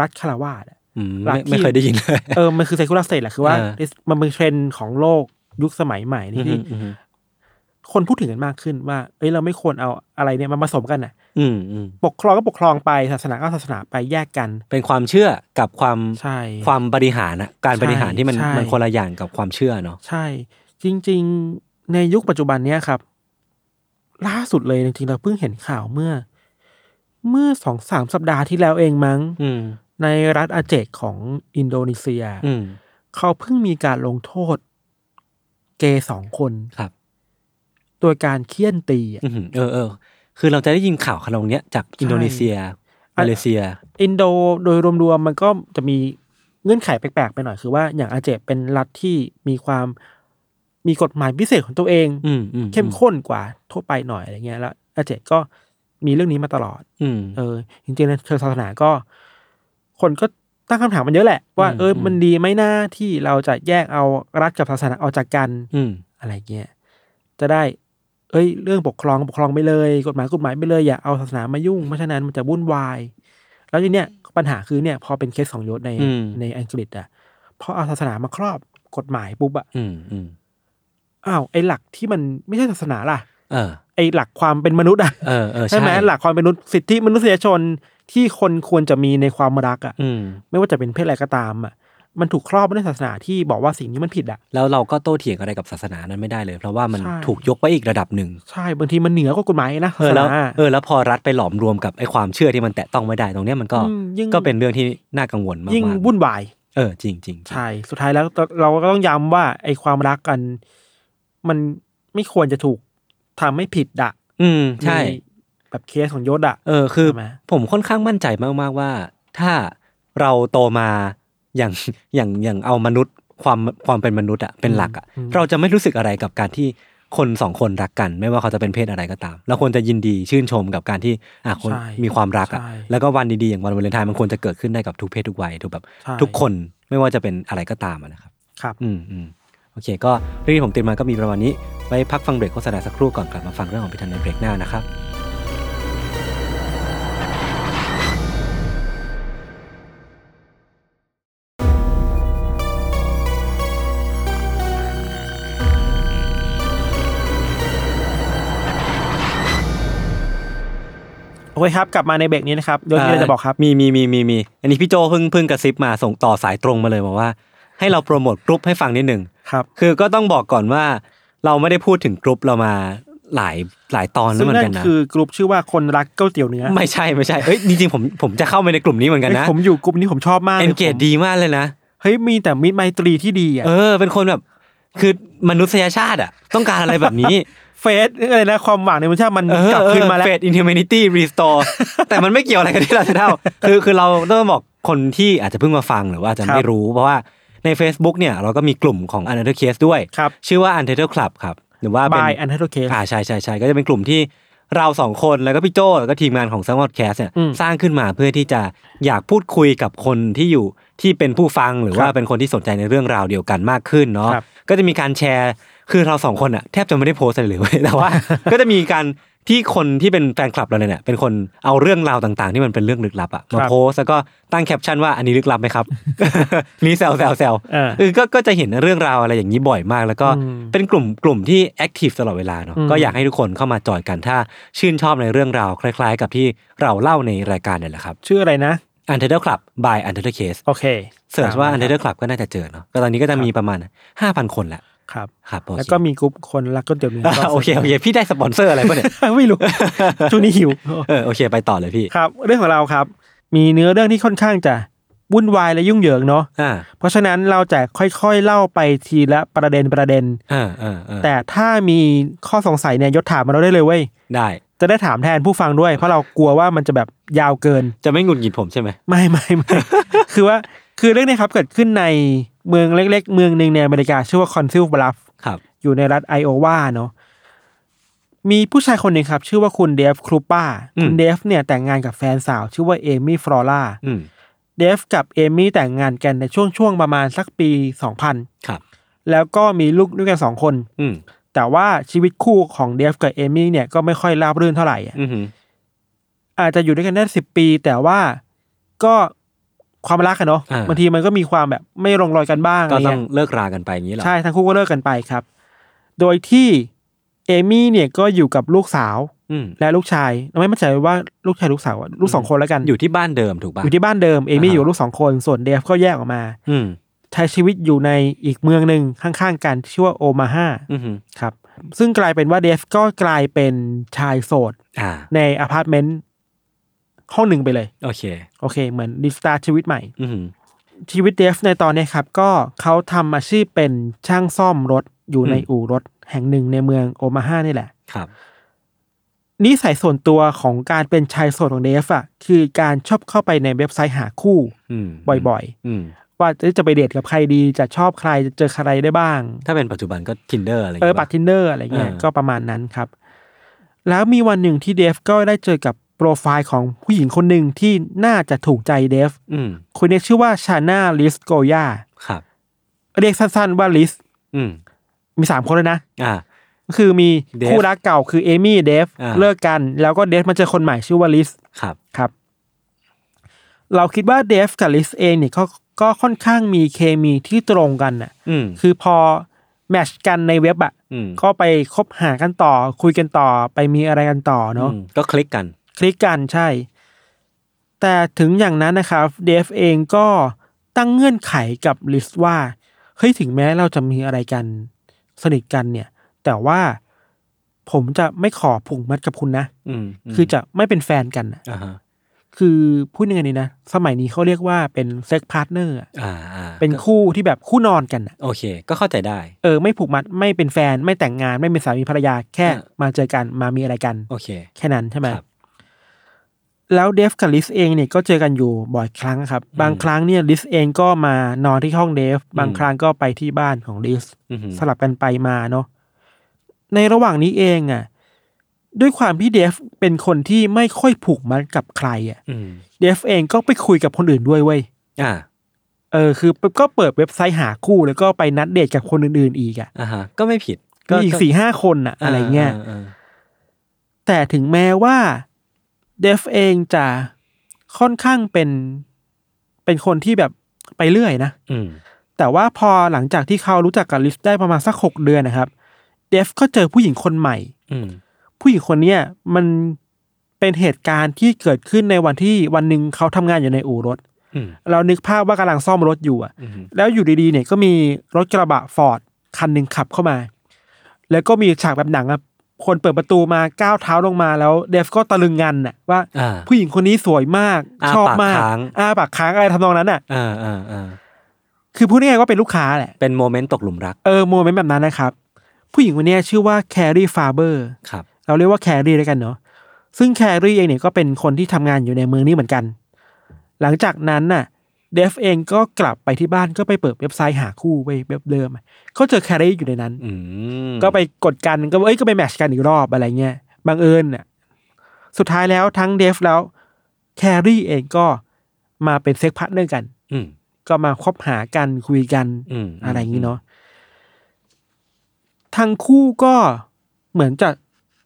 รัฐคารวาสอะอืมหลักไม่ที่ไม่เคยได้ยินเลยเออมันคือ secular state แหละคือว่าเออมันเป็นเทรนด์ของโลกยุคสมัยใหม่นี่ที่อืมอืม คนพูดถึงกันมากขึ้นว่า เอ้ยเราไม่ควรเอาอะไรเนี่ยมาผสมกันน่ะ อืมอืมปกครองก็ปกครองไปศาสนาก็ศาสนาไปแยกกัน เป็นความเชื่อกับความใช่ความบริหารนะการบริหารที่มันใช่ มันคนละอย่างกับความเชื่อเนาะใช่ จริง ๆ ในยุคปัจจุบันเนี้ยครับ ล่าสุดเลยจริงๆเราเพิ่งเห็นข่าวเมื่อ เมื่อสองสามสัปดาห์ที่แล้วเองมั้ง อืม ในรัฐอาเจะห์ของอินโดนีเซีย อืมเขาเพิ่งมีการลงโทษ เกย์สองคน ครับ โดยการเฆี่ยนตีอะอืมเออเออคือเราจะได้ยินข่าวขนาดเนี้ยจากอินโดนีเซียมาเลเซีย อินโดโดยรวมๆมันก็จะมีเงื่อนไขแปลกๆไปหน่อยคือว่าอย่างอาเจกเป็นรัฐที่มีความมีกฎหมายพิเศษของตัวเองอืมอืมเข้มข้นกว่าทั่วไปหน่อยอะไรเงี้ยแล้วอาเจกก็มีเรื่องนี้มาตลอด อืมเออจริงๆในเชิงศาสนาก็ คนก็ตั้งคำถามมันเยอะแหละ ว่าอืมเอออมมันดีไหมนะที่เราจะแยกเอารัฐกับศาสนาออกจากกัน อืมอะไรเงี้ยจะได้ เอ้ยเรื่องปกครองปกครองไปเลย กฎหมายกฎหมายไปเลยอย่าเอาศาสนามายุ่งเพราะฉะนั้นมันจะวุ่นวาย แล้วทีเนี้ยปัญหาคือเนี่ยพอเป็นเคสของยศในอืมในอังกฤษอะพอเอาศาสนามาครอบกฎหมายปุ๊บอะอืมอืมอ้าวไอ้หลักที่มันไม่ใช่ศาสนาล่ะเออไอ้หลักความเป็นมนุษย์อะเออเออใช่ไหมหลักความเป็นมนุษย์สิทธิมนุษยชนที่คนควรจะมีในความรักอะอืมไม่ว่าจะเป็นเพศอะไรก็ตามอะ มันถูกครอบด้วยศาสนาที่บอกว่าสิ่งนี้มันผิดอะแล้วเราก็โต้เถียงอะไรกับศาสนานั้นไม่ได้เลย เพราะว่ามันใช่ถูกยกไปอีกระดับหนึ่งใช่บางทีมันเหนือกว่ากฎหมายนะเออแล้วศาสนาเออแล้วพอรัฐไปหลอมรวมกับไอ้ความเชื่อที่มันแตะต้องไม่ได้ตรงเนี้ยมันก็อืมยิ่งก็เป็นเรื่องที่น่ากังวลมากๆยิ่งวุ่นวายเออจริงจริงๆใช่สุดท้ายแล้วเราก็ต้องย้ำว่าไอ้ความรักกัน มันไม่ควรจะถูกทำให้ผิดอะอืมใช่แบบเคสของยศอะเออคือใช่ไหมผมค่อนข้างมั่นใจมากๆว่า ถ้าเราโตมา อย่างอย่างอย่างเอามนุษย์ความความเป็นมนุษย์อะเป็นหลักอะเราจะไม่รู้สึกอะไรกับการที่คนสองคนรักกัน ไม่ว่าเขาจะเป็นเพศอะไรก็ตามเราควรจะยินดีชื่นชมกับการที่อะคนใช่มีความรักอะใช่แล้วก็วันดีๆอย่างวันวาเลนไทน์มันควรจะเกิดขึ้นได้กับทุกเพศทุกวัยทุกแบบใช่ทุกคนไม่ว่าจะเป็นอะไรก็ตามอะนะครับ ครับ อืมอืมโอเค ก็เรื่องที่ผมเตรียมมาก็มีประมาณนี้ไว้พักฟังเบรกโฆษณาสักครู่ก่อนกลับมาฟังเรื่องของพิธันในเบรกหน้านะครับ โอเคครับกลับมาในเบรกนี้นะครับเรื่องนี้เราจะบอกครับมีมีมีมีมีอันนี้พี่โจเพิ่งเพิ่งกระซิบมาส่งต่อสายตรงมาเลยบอกว่า ให้เรา promote group ให้ฟังนิดหนึ่งครับ คือก็ต้องบอกก่อนว่า เราไม่ได้พูดถึงกรุ๊ปเรามาหลายหลายตอนแล้วเหมือนกันนะซึ่งนั่นคือกลุ่มชื่อว่าคนรักก๋วยเตี๋ยวเนื้อไม่ใช่ไม่ใช่เอ้ยจริงๆผมผมจะเข้าไปในกลุ่มนี้เหมือนกันนะเฮ้ยผมอยู่กลุ่มนี้ผมชอบมากเลย engage ผมดีมากเลยนะเฮ้ยมีแต่มิตรไมตรีที่ดีอะเออเป็นคนแบบคือมนุษยชาติอะ ต้องการอะไรแบบนี้ faith อะไรนะความหวังในมนุษยชาติมันเออกลับคืนมาแล้ว faith in humanity restoredแต่มันไม่เกี่ยวอะไรกันที่เราจะเล่าคือคือเราต้องบอกคนที่อาจจะเพิ่งมาฟังหรือว่าอาจจะครับไม่รู้ เพราะว่าใน Facebook เนี่ยเราก็มีกลุ่มของ Untitled Case ด้วยครับชื่อว่า Untitled Club ครับหรือว่าเป็น by Untitled Case อ่าใช่ใช่ใช่ก็จะเป็นกลุ่มที่เราสองคนแล้วก็พี่โจแล้วก็ทีมงานของ Salmon Podcast เนี่ยอืมสร้างขึ้นมาเพื่อที่จะอยากพูดคุยกับคนที่อยู่ที่เป็นผู้ฟังหรือว่าครับเป็นคนที่สนใจในเรื่องราวเดียวกันมากขึ้นเนาะครับก็จะมีการแชร์ คือเราสองคนอะแทบจะไม่ได้โพสต์อะไรเลยเว้ยแต่ว่า ก็จะมีการที่คนที่เป็นแฟนคลับเราเนี่ยเป็นคนเอาเรื่องราวต่างๆ ที่มันเป็นเรื่องลึกลับอะมาครับโพสต์แล้วก็ตั้งแคปชั่นว่าอันนี้ลึกลับไหมครับนี่แซวแซวแซวเออเออก็ก็จะเห็นเรื่องราวอะไรอย่างนี้บ่อยมาก แล้วก็อืมเป็นกลุ่มกลุ่มที่ active ตลอดเวลาเนาะอืมก็อยากให้ทุกคนเข้ามาจอยกันถ้าชื่นชอบในเรื่องราวคล้าย ๆ กับที่เราเล่าในรายการเนี่ยแหละครับ ชื่ออะไรนะ Untitled Club by Untitled Case โอเคเสิร์ชว่า Untitled Club ก็น่าจะเจอเนาะก็ตอนนี้ก็จะมีประมาณ 5,000 คนแหละ ครับครับโอเคแล้วก็มีกลุ่มคนรักก๋วยเตี๋ยวเนื้ออ่าโอเคโอเคพี่ได้สปอนเซอร์อะไรป่ะเนี่ยไม่รู้ช่วงนี้หิวเออโอเคไปต่อเลยพี่ครับ เรื่องของเราครับ มีเนื้อเรื่องที่ค่อนข้างจะวุ่นวายและยุ่งเหยิงเนาะอ่าเพราะฉะนั้นเราจะค่อยๆเล่าไปทีละประเด็นประเด็นอ่าอ่าอ่าแต่ถ้ามีข้อสงสัยเนี่ยยศถามมาเราได้เลยเว้ยได้จะได้ถามแทนผู้ฟังด้วย เพราะเรากลัวว่ามันจะแบบยาวเกิน จะไม่หงุดหงิดผมใช่ไหมไม่ไม่ไม่คือว่าคือเรื่องนี้ครับเกิดขึ้นใน เมืองเล็ก ๆ เมืองหนึ่งในอเมริกาชื่อว่าคอนซิลบลัฟครับอยู่ในรัฐไอโอวาเนาะมีผู้ชายคนหนึ่งครับ ชื่อว่าคุณเดฟครูป้าอืมคุณเดฟเนี่ยแต่งงานกับแฟนสาว ชื่อว่าเอมี่ฟลอร่าอืมเดฟกับเอมี่แต่งงานกันในช่วงช่วงประมาณสักปีสองพันครับ แล้วก็มีลูกด้วยกันสองคน อืมแต่ว่าชีวิตคู่ของเดฟกับเอมี่เนี่ยก็ไม่ค่อยราบรื่นเท่าไหร่อะอืมหืออาจจะอยู่ด้วยกันได้สิบปี แต่ว่าก็ ความรักกันเนาะอ่า บางทีมันก็มีความแบบไม่ลงรอยกันบ้างก็อะไรต้อเงี้งยเลิกรากันไปอย่างนี้เหรอใช่ทั้งคู่ก็เลิกกันไปครับ โดยที่เอมี่เนี่ยก็อยู่กับลูกสาวอืมและลูกชายเราไม่มั่นใจว่าลูกชายลูกสาวอะลูกสองคนแล้วกัน อยู่ที่บ้านเดิมถูกป่ะอยู่ที่บ้านเดิมเอมี่อ่าฮะอยู่กับลูกสองคนส่วนเดฟก็แยกออกมา อืมใช้ชีวิตอยู่ในอีกเมืองหนึ่งข้างๆ กันที่ชื่อว่าโอมาฮาอืมหือครับซึ่งกลายเป็นว่าเดฟก็กลายเป็นชายโสด อ่า ในอพาร์ตเมนต์ ห้องหนึ่งไปเลย โอเค โอเค เหมือน restart ชีวิตใหม่อืมหือชีวิตเดฟในตอนเนี้ยครับก็เขาทำอาชีพเป็นช่างซ่อมรถอยู่ในอู่รถแห่งหนึ่งในเมืองโอมาฮานี่แหละ ครับนิสัยส่วนตัวของการเป็นชายโสดของเดฟอะคือการชอบเข้าไปในเว็บไซต์หาคู่อืมบ่อยอืมๆว่าจะไปเดทกับใครดีจะชอบใครจะเจอใครได้บ้าง ถ้าเป็นปัจจุบันก็ Tinder อะไรอย่างเออเงี้ยบัด Tinder อะไรเงี้ยเออก็ประมาณนั้นครับ แล้วมีวันหนึ่งที่เดฟก็ได้เจอกับ โปรไฟล์ของผู้หญิงคนหนึ่งที่น่าจะถูกใจเดฟอืมคนนี้ชื่อว่าชาน่าลิสโกยาครับ เรียกสั้นๆว่าลิสอืมมีสามคนเลยนะอ่าก็คือมีเดฟคู่รักเก่าคือเอมี่เดฟอ่าเลิกกัน แล้วก็เดฟมาเจอคนใหม่ชื่อว่าลิสครับครับ เราคิดว่าเดฟกับลิสเองเนี่ยเขาก็ค่อนข้างมีเคมีที่ตรงกันน่ะอืมคือพอแมทชกันในเว็บอะอืมก็ไปคบหากันต่อ คุยกันต่อไปมีอะไรกันต่อเนาะอืมก็คลิกกัน คลิกกันใช่ แต่ถึงอย่างนั้นนะครับเดฟเองก็ตั้งเงื่อนไขกับลิสว่าเฮ้ยถึงแม้เราจะมีอะไรกันสนิทกันเนี่ย แต่ว่าผมจะไม่ขอผูกมัดกับคุณนะอืมมคือจะไม่เป็นแฟนกันน่ะอ่าฮะคือพูดยังไงดีนะ สมัยนี้เขาเรียกว่าเป็น sex partner อ่าอ่าเป็นก็คู่ที่แบบคู่นอนกันน่ะโอเค ก็เข้าใจได้ เออ ไม่ผูกมัดไม่เป็นแฟนไม่แต่งงานไม่เป็นสามีภรรยาแค่อ่ามาเจอกันมามีอะไรกัน โอเค แค่นั้นใช่ไหมครับ แล้วเดฟกับลิสเองเนี่ยก็เจอกันอยู่บ่อยครั้งครับ บางครั้งเนี่ยลิสเองก็มานอนที่ห้องเดฟ บางครั้งก็ไปที่บ้านของลิสอือหือสลับกันไปมาเนาะในระหว่างนี้เองอะ ด้วยความที่เดฟเป็นคนที่ไม่ค่อยผูกมัดกับใครอะอืมเดฟเองก็ไปคุยกับคนอื่นด้วยเว้ยอ่า เออ คือก็เปิดเว็บไซต์หาคู่แล้วก็ไปนัดเดทกับคนอื่นๆอีกอะอ่าฮะก็ไม่ผิดก็อีกสี่ห้าคนอะ อะไรเงี้ยาอ่าแต่ถึงแม้ว่า เดฟเองจะค่อนข้างเป็นเป็นคนที่แบบไปเรื่อยนะอืมแต่ว่าพอหลังจากที่เขารู้จักกับลิสได้ประมาณสักหกเดือนนะครับ เดฟก็เจอผู้หญิงคนใหม่อืมผู้หญิงคนเนี้ยมันเป็นเหตุการณ์ที่เกิดขึ้นในวันที่วันหนึ่งเขาทำงานอยู่ในอู่รถอืมเรานึกภาพว่ากำลังซ่อมรถอยู่อะอืมแล้วอยู่ดีๆเนี่ยก็มีรถกระบะฟอร์ดคันหนึ่งขับเข้ามา แล้วก็มีฉากแบบหนังอะ คนเปิดประตูมาก้าวเท้าลงมาแล้ว เดฟก็ตะลึงงันน่ะว่าอ่าผู้หญิงคนนี้สวยมากอ้าชอบปากมากค้างอ้าปากค้างอะไรทำนองนั้นน่ะอ่าอ่าอ่าคือพูดง่ายๆว่าเป็นลูกค้าแหละ เป็น moment ตกหลุมรัก เออ moment แบบนั้นนะครับ ผู้หญิงคนเนี้ยชื่อว่าแครีฟาเบอร์ครับ เราเรียกว่าแครีแล้วกันเนาะซึ่งแครีเองเนี่ยก็เป็นคนที่ทำงานอยู่ในเมืองนี้เหมือนกัน หลังจากนั้นน่ะ เดฟเองก็กลับไปที่บ้านก็ไปเปิดเว็บไซต์หาคู่ไปเว็บเดิมก็เจอแครีอยู่ในนั้นอืมก็ไปกดกันก็เอ้ยก็ไป match กันอีกรอบอะไรเงี้ยบังเอิญน่ะสุดท้ายแล้วทั้งเดฟแล้วแครีเองก็มาเป็น sex partner กัน อืมก็มาคบหากันคุยกันอืมอะไรอย่างนี้เนาะทั้งคู่ก็เหมือนจะ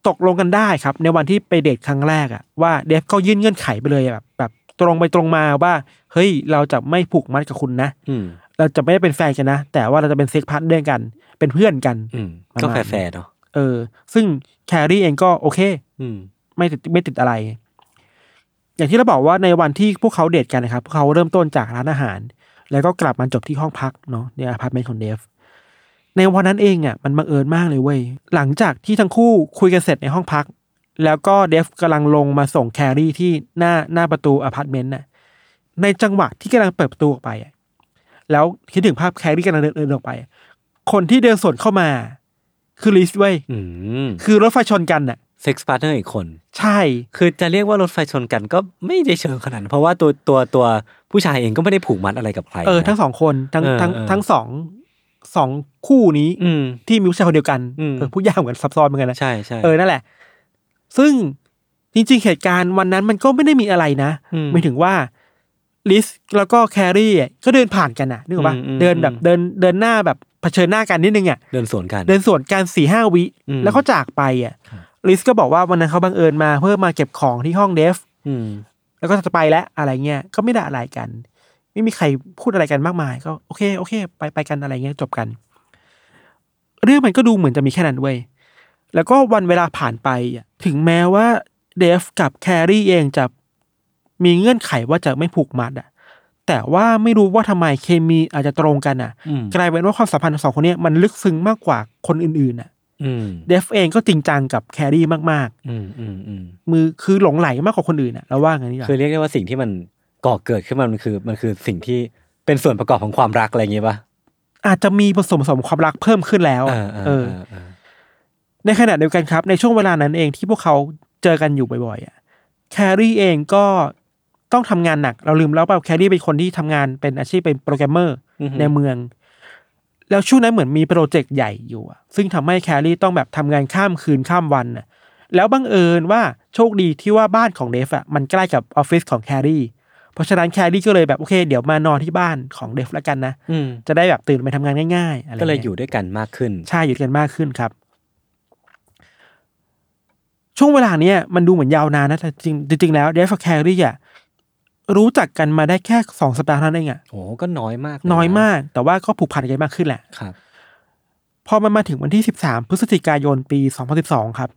ตกลงกันได้ครับ ในวันที่ไปเดทครั้งแรกอะว่าเดฟก็ยื่นเงื่อนไขไปเลยอะแบบแบบ ตรงไปตรงมาว่า เฮ้ยเราจะไม่ผูกมัดกับคุณนะอืมเราจะไม่ได้เป็นแฟนกันนะ แต่ว่าเราจะเป็น sex partner กัน เป็นเพื่อนกันอืมก็ประมาณแฟร์ๆเนาะเออ ซึ่งแครี่เองก็โอเค อืมไม่ติดไม่ติดอะไร อย่างที่เราบอกว่าในวันที่พวกเขาเดทกันนะครับพวกเขาเริ่มต้นจากร้านอาหาร แล้วก็กลับมาจบที่ห้องพักเนาะในอพาร์ตเมนต์ของเดฟในวันนั้นเองอะมันบังเอิญมากเลยเว้ยหลังจากที่ทั้งคู่คุยกันเสร็จในห้องพัก แล้วก็เดฟกำลังลงมาส่งแครี่ที่หน้าหน้าประตูอพาร์ตเมนต์น่ะในจังหวะที่กำลังเปิดประตูออกไปอะแล้วคิดถึงภาพแครี่กำลังเดินเดินออกไปอะคนที่เดินสวนเข้ามา คือลิสเว้ยอืมคือรถไฟชนกันน่ะเซ็กซ์ partner อีกคน ใช่ คือจะเรียกว่ารถไฟชนกันก็ไม่ได้เชิงขนาดนั้นเพราะว่าตัวตัวตัวผู้ชายเองก็ไม่ได้ผูกมัดอะไรกับใคร เออนะทั้งสองคนทั้งเออทั้งเออทั้งสองสองคู่นี้ อืมที่มีผู้ชายคนเดียวกันอืมเออผู้ยากเหมือนซับซ้อนเหมือนกันนะใช่ใช่เออนั่นแหละ ซึ่งจริงๆ เหตุการณ์วันนั้นมันก็ไม่ได้มีอะไรนะอืมไม่ถึงว่าลิสแล้วก็แครี่อะก็เดินผ่านกันนะนึกออกปะอืมอืมเดินแบบอืมเดินเดินหน้าแบบเผชิญหน้ากันนิดนึงอะเดินสวนกันเดินสวนกันสี่ห้าวิอืมแล้วเขาจากไปอะลิสก็บอกว่าวันนั้นเขาบังเอิญมาเพื่อมาเก็บของที่ห้องเดฟอืมแล้วก็จะไปแล้วอะไรเงี้ยก็ไม่ได้อะไรกัน ไม่มีใครพูดอะไรกันมากมาย ก็โอเคโอเค ไปไปกันอะไรเงี้ยจบกัน เรื่องมันก็ดูเหมือนจะมีแค่นั้นเว้ย แล้วก็วันเวลาผ่านไปอะถึงแม้ว่าเดฟกับแครี่เองจะมีเงื่อนไขว่าจะไม่ผูกมัดอะแต่ว่าไม่รู้ว่าทำไมเคมีอาจจะตรงกันอะอืมกลายเป็นว่าความสัมพันธ์ของสองคนเนี้ยมันลึกซึ้งมากกว่าคนอื่นๆอะอืมเดฟเองก็จริงจังกับแครี่มากอืมอืมอืมๆมือคือหลงไหลมากกว่าคนอื่นอะเราว่างั้นนี่แหละคือเรียกได้ว่าสิ่งที่มันก่อเกิดขึ้นมามันคือ มันคือสิ่งที่เป็นส่วนประกอบของความรักอะไรอย่างเงี้ยป่ะอาจจะมีผสมผสมความรักเพิ่มขึ้นแล้วเออ ในขณะเดียวกันครับในช่วงเวลานั้นเองที่พวกเขาเจอกันอยู่บ่อยๆอะแครี่เองก็ต้องทำงานหนัก เราลืมแล้วเปล่าแครี่เป็นคนที่ทำงานเป็นอาชีพเป็นโปรแกรมเมอร์อือฮึในเมือง แล้วช่วงนั้นเหมือนมีโปรเจกต์ใหญ่อยู่อะซึ่งทำให้แครี่ต้องแบบทำงานข้ามคืนข้ามวันน่ะแล้วบังเอิญว่าโชคดีที่ว่าบ้านของเดฟอะมันใกล้กับออฟฟิศของแครี่เพราะฉะนั้นแครี่ก็เลยแบบโอเค เดี๋ยวมานอนที่บ้านของเดฟแล้วกันนะอืมจะได้แบบตื่นไปทำงานง่ายๆอะไรก็เลยงี้อยู่ด้วยกันมากขึ้นใช่อยู่กันมากขึ้นครับ ช่วงเวลาเนี้ยมันดูเหมือนยาวนานนะแต่จริงจริงๆแล้วเดฟกับแครี่อะรู้จักกันมาได้แค่สองสัปดาห์เท่านั้นเองอะโอ้ก็น้อยมากเลย น้อยมาก แต่ว่าก็ผูกพันกันมากขึ้นแหละครับพอมันมาถึงวันที่สิบสามพฤศจิกายนปีสองพันสิบสองครับ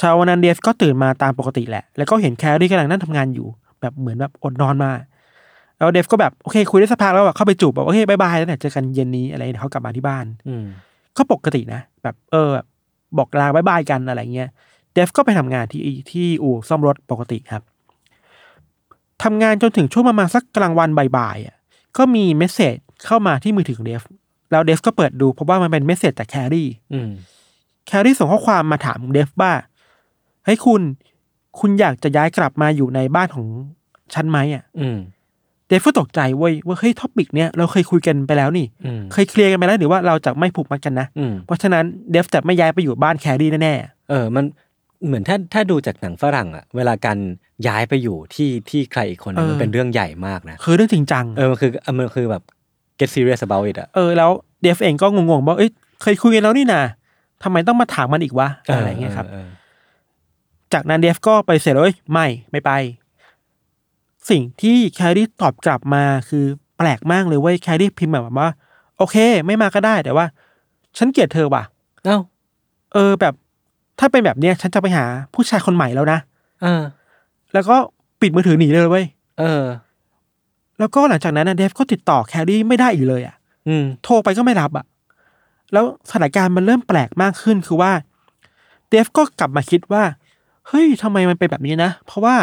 เช้าวันนั้นเดฟก็ตื่นมาตามปกติแหละ แล้วก็เห็นแครี่กำลังนั่งทำงานอยู่ แบบเหมือนแบบอดนอนมา แล้วเดฟก็แบบโอเค คุยได้สักพักแล้วแบบเข้าไปจูบบอกโอเค bye bye แล้วเนี่ยเจอกันเย็นนี้อะไรเดี๋ยวเขากลับมาที่บ้าน อืมก็ปกตินะ แบบเออแบบบอกลา bye bye กันอะไรเงี้ย เดฟก็ไปทำงานที่ที่อู่ซ่อมรถปกติครับทำงานจนถึงช่วงประมาณสักกลางวันบ่ายๆอะก็มี message เข้ามาที่มือถือของเดฟแล้วเดฟก็เปิดดูเพราะว่ามันเป็น message จากแครี่อืมแครี่ส่งข้อความมาถามเดฟว่าเฮ้ยคุณ คุณอยากจะย้ายกลับมาอยู่ในบ้านของฉันไหมอะอืมเดฟก็ตกใจเว้ยว่าเฮ้ย topic เนี้ยเราเคยคุยกันไปแล้วนี่อืมเคยเคลียร์กันไปแล้วหรือว่าเราจะไม่ผูกมัดกันนะอืมเพราะฉะนั้นเดฟจะไม่ย้ายไปอยู่บ้านแครี่แน่เออมัน เหมือนถ้าถ้าดูจากหนังฝรั่งอะเวลาการย้ายไปอยู่ที่ที่ใครอีกคนหนึงมันเป็นเรื่องใหญ่มากนะๆคือเรื่องจริงจังเออมันคือมันคือแบบ get serious about it อะ เออแล้วเดฟเองก็งงๆว่าเอ้ยเคยคุยกันแล้วนี่นะทำไมต้องมาถามมันอีกวะอะไรเงี้ยครับ ออจากนั้นเดฟก็ไปเสร็จเลยไม่ไม่ไป สิ่งที่แครี่ตอบกลับมาคือแปลกมากเลยเว้ยแครี่พิมพ์แบบว่า โอเค ไม่มาก็ได้แต่ว่า ฉันเกลียดเธอว่ะ เอ้าเออแบบ ถ้าเป็นแบบเนี้ยฉันจะไปหาผู้ชายคนใหม่แล้วนะเออ แล้วก็ปิดมือถือหนีเลยเว้ยเออ แล้วก็หลังจากนั้นนะเดฟก็ติดต่อแครี่ไม่ได้อีกเลยอะ อืม โทรไปก็ไม่รับอะ แล้วสถานการณ์มันเริ่มแปลกมากขึ้นคือว่า เดฟก็กลับมาคิดว่า เฮ้ยทำไมมันเป็นแบบนี้นะ เพราะว่า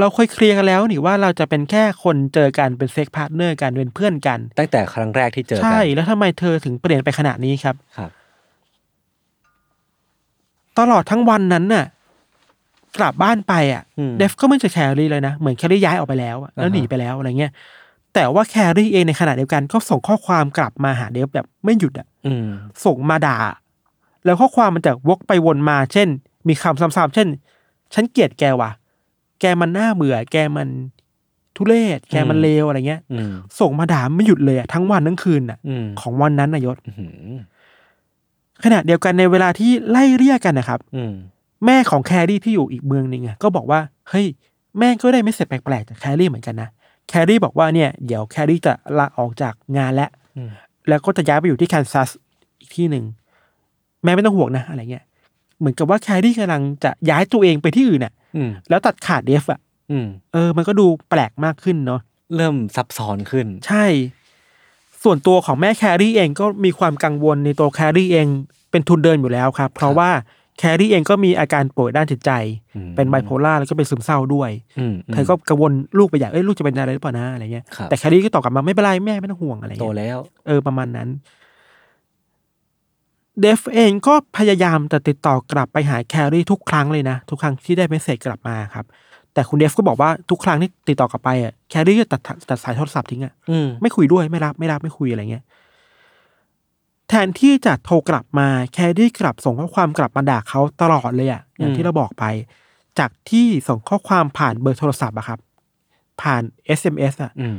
เราเคยเคลียร์กันแล้วนี่ว่าเราจะเป็นแค่คนเจอกันเป็น sex partner กันเป็นเพื่อนกัน ตั้งแต่ครั้งแรกที่เจอกัน ใช่ แล้วทำไมเธอถึงเปลี่ยนไปขนาดนี้ครับ ครับ ตลอดทั้งวันนั้นน่ะ กลับบ้านไปอะอืม เดฟก็ไม่เจอแครี่เลยนะเหมือนแครี่ย้ายออกไปแล้วอะแล้วอ่าฮะหนีไปแล้วอะไรเงี้ยแต่ว่าแครี่เองในขณะเดียวกันก็ส่งข้อความกลับมาหาเดฟแบบไม่หยุดอะ อืม ส่งมาด่า แล้วข้อความมันจะวกไปวนมา เช่น มีคำซ้ำๆเช่น ฉันเกลียดแกว่ะ แกมันน่าเบื่อ แกมันทุเรศ แกมันเลวอะไรเงี้ย อืมส่งมาด่าไม่หยุดเลยอะทั้งวันทั้งคืนน่ะ อืมของวันนั้นนายศ อืม ขณะเดียวกันในเวลาที่ไล่เลี่ยกันนะครับอืมแม่ของแครี่ที่อยู่อีกเมืองหนึ่งอะก็บอกว่าเฮ้ยแม่ก็ได้ message แปลกๆจากแครี่เหมือนกันนะแครี่บอกว่าเนี่ยเดี๋ยวแครี่จะลาออกจากงานแล้วอืมแล้วก็จะย้ายไปอยู่ที่แคนซัสอีกที่หนึ่งแม่ไม่ต้องห่วงนะอะไรเงี้ยเหมือนกับว่าแครี่กำลังจะย้ายตัวเองไปที่อื่นน่ะอืมแล้วตัดขาดเดฟอะอืมเออ มันก็ดูแปลกมากขึ้นเนาะเริ่มซับซ้อนขึ้น ใช่ ส่วนตัวของแม่แครี่เองก็มีความกังวลในตัวแครี่เองเป็นทุนเดิมอยู่แล้วครับ เพราะว่าแครี่เองก็มีอาการป่วยด้านจิตใจอืมเป็นไบโพลาร์แล้วก็เป็นซึมเศร้าด้วยอืมเธอก็กังวลลูกไปอย่างเอ้ยลูกจะเป็นอะไรหรือเปล่านะอะไรเงี้ยครับแต่แครี่ก็ตอบกลับมาไม่เป็นไรแม่ไม่ต้องห่วงอะไรโตเงี้ยแล้ว เออประมาณนั้นเดฟเองก็พยายามจะติดต่อกลับไปหาแครี่ทุกครั้งเลยนะ ทุกครั้งที่ได้ message กลับมาครับ แต่คุณเดฟก็บอกว่าทุกครั้งที่ติดต่อกลับไปอะแครี่ก็ตัดตัดสายโทรศัพท์ทิ้งอะอืมไม่คุยด้วยไม่รับไม่รับไม่คุยอะไรเงี้ยแทนที่จะโทรกลับมาแครี่กลับส่งข้อความกลับมาด่าเขาตลอดเลยอะอย่างที่เราบอกไป จากที่ส่งข้อความผ่านเบอร์โทรศัพท์อะครับ ผ่าน SMS อะอืม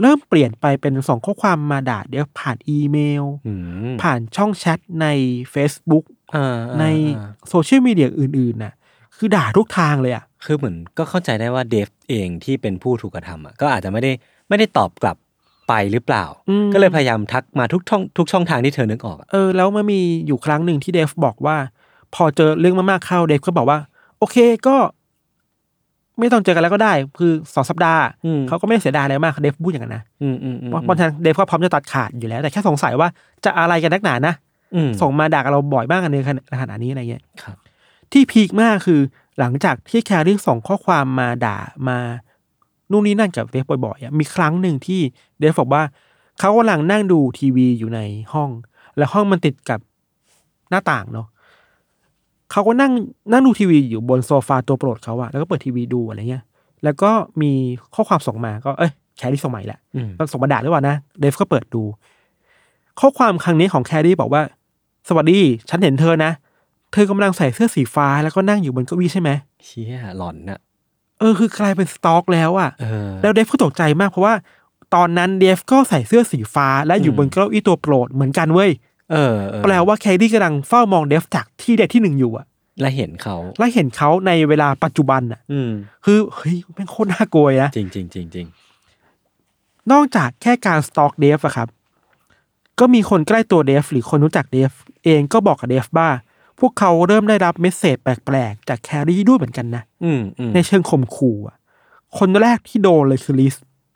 เริ่มเปลี่ยนไปเป็นส่งข้อความมาด่าเดี๋ยวผ่านอีเมลอืมผ่านช่องแชทใน Facebook อ่าในอ่าโซเชียลมีเดียอื่นๆน่ะ คือด่าทุกทางเลยอะ คือเหมือนก็เข้าใจได้ว่าเดฟเองที่เป็นผู้ถูกกระทำอะก็อาจจะไม่ได้ไม่ได้ตอบกลับไปหรือเปล่าอืมก็เลยพยายามทักมาทุกช่องทุกช่องทางที่เธอนึกออกอะเออแล้วมันมีอยู่ครั้งหนึ่งที่เดฟบอกว่า พอเจอเรื่องมากๆเข้าเดฟก็บอกว่า โอเคก็ ไม่ต้องเจอกันแล้วก็ได้ คือสองสัปดาห์อืม เขาก็ไม่ได้เสียดายอะไรมากเดฟพูดอย่างนั้นนะอืมอืมอืมเพราะบางทีเดฟก็พร้อมจะตัดขาดอยู่แล้ว แต่แค่สงสัยว่าจะอะไรกันนักหนานะ อืม ส่งมาด่ากับเราบ่อยมากกันในขนาดนี้อะไรเงี้ยครับ ที่พีคมากคือ หลังจากที่แครี่ส่งข้อความมาด่ามานู่นนี่นั่นกับเดฟบ่อยๆอะมีครั้งหนึ่งที่เดฟบอกว่าเขากำลังนั่งดูทีวีอยู่ในห้อง แล้วห้องมันติดกับหน้าต่างเนาะเขาก็นั่งนั่งดูทีวีอยู่บนโซฟาตัวโปรดเขาอะแล้วก็เปิดทีวีดูอะไรเงี้ย แล้วก็มีข้อความส่งมาก็เอ้ยแครี่ส่งมาอีกแหละอืมก็ส่งมาด่าหรือเปล่านะเดฟก็เปิดดู ข้อความครั้งนี้ของแครี่บอกว่า สวัสดี ฉันเห็นเธอนะ เธอกำลังใส่เสื้อสีฟ้าแล้วก็นั่งอยู่บนเก้าอี้ใช่ไหมเชี่ยหลอนน่ะเออคือกลายเป็นสต็อกแล้วอะเออแล้วเดฟก็ตกใจมากเพราะว่า ตอนนั้นเดฟก็ใส่เสื้อสีฟ้าและอยู่อืมบนเก้าอี้ตัวโปรดเหมือนกันเว้ยเออเออแปลว่าแครี่กำลังเฝ้ามองเดฟจากที่ใดที่หนึ่งอยู่อะและเห็นเขาและเห็นเขาในเวลาปัจจุบันอะอืมคือเฮ้ยแม่งโคตรน่ากลัวนะจริงจริงจริงจริงนอกจากแค่การ stalk เดฟอะครับ ก็มีคนใกล้ตัวเดฟหรือคนรู้จักเดฟเองก็บอกกับเดฟว่า พวกเขาเริ่มได้รับ message แปลกๆ จากแครี่ด้วยเหมือนกันนะอืมอืมในเชิงข่มขู่อะคนแรกที่โดนเลยคือลิส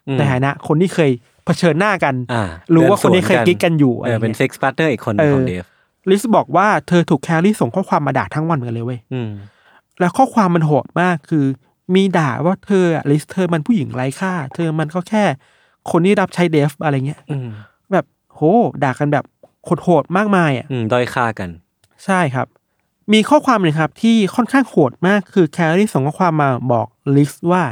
อืมในฐานะ คนที่เคยเผชิญหน้ากันอ่ารู้ดิว่าคนนี้เคยสวกิ๊กกันอยู่อะไรเออเป็นเงี้ยเซ็กซ partner อีกคนเออของเดฟลิสบอกว่าเธอถูกแครี่ส่งข้อความมาด่าทั้งวันเหมือนกันเลยเว้ยอืมแล้วข้อความมันโหดมากคือ มีด่าว่าเธออะลิสเธอมันผู้หญิงไร้ค่า เธอมันก็แค่ คนที่รับใช้เดฟอะไรเงี้ยอืมแบบโห ด่ากันแบบโหดๆมากมายอะอืมด้อยค่ากัน ใช่ครับ มีข้อความหนึ่งครับที่ค่อนข้างโหดมากคือแคลรี่ส่งข้อความมาบอกลิสว่า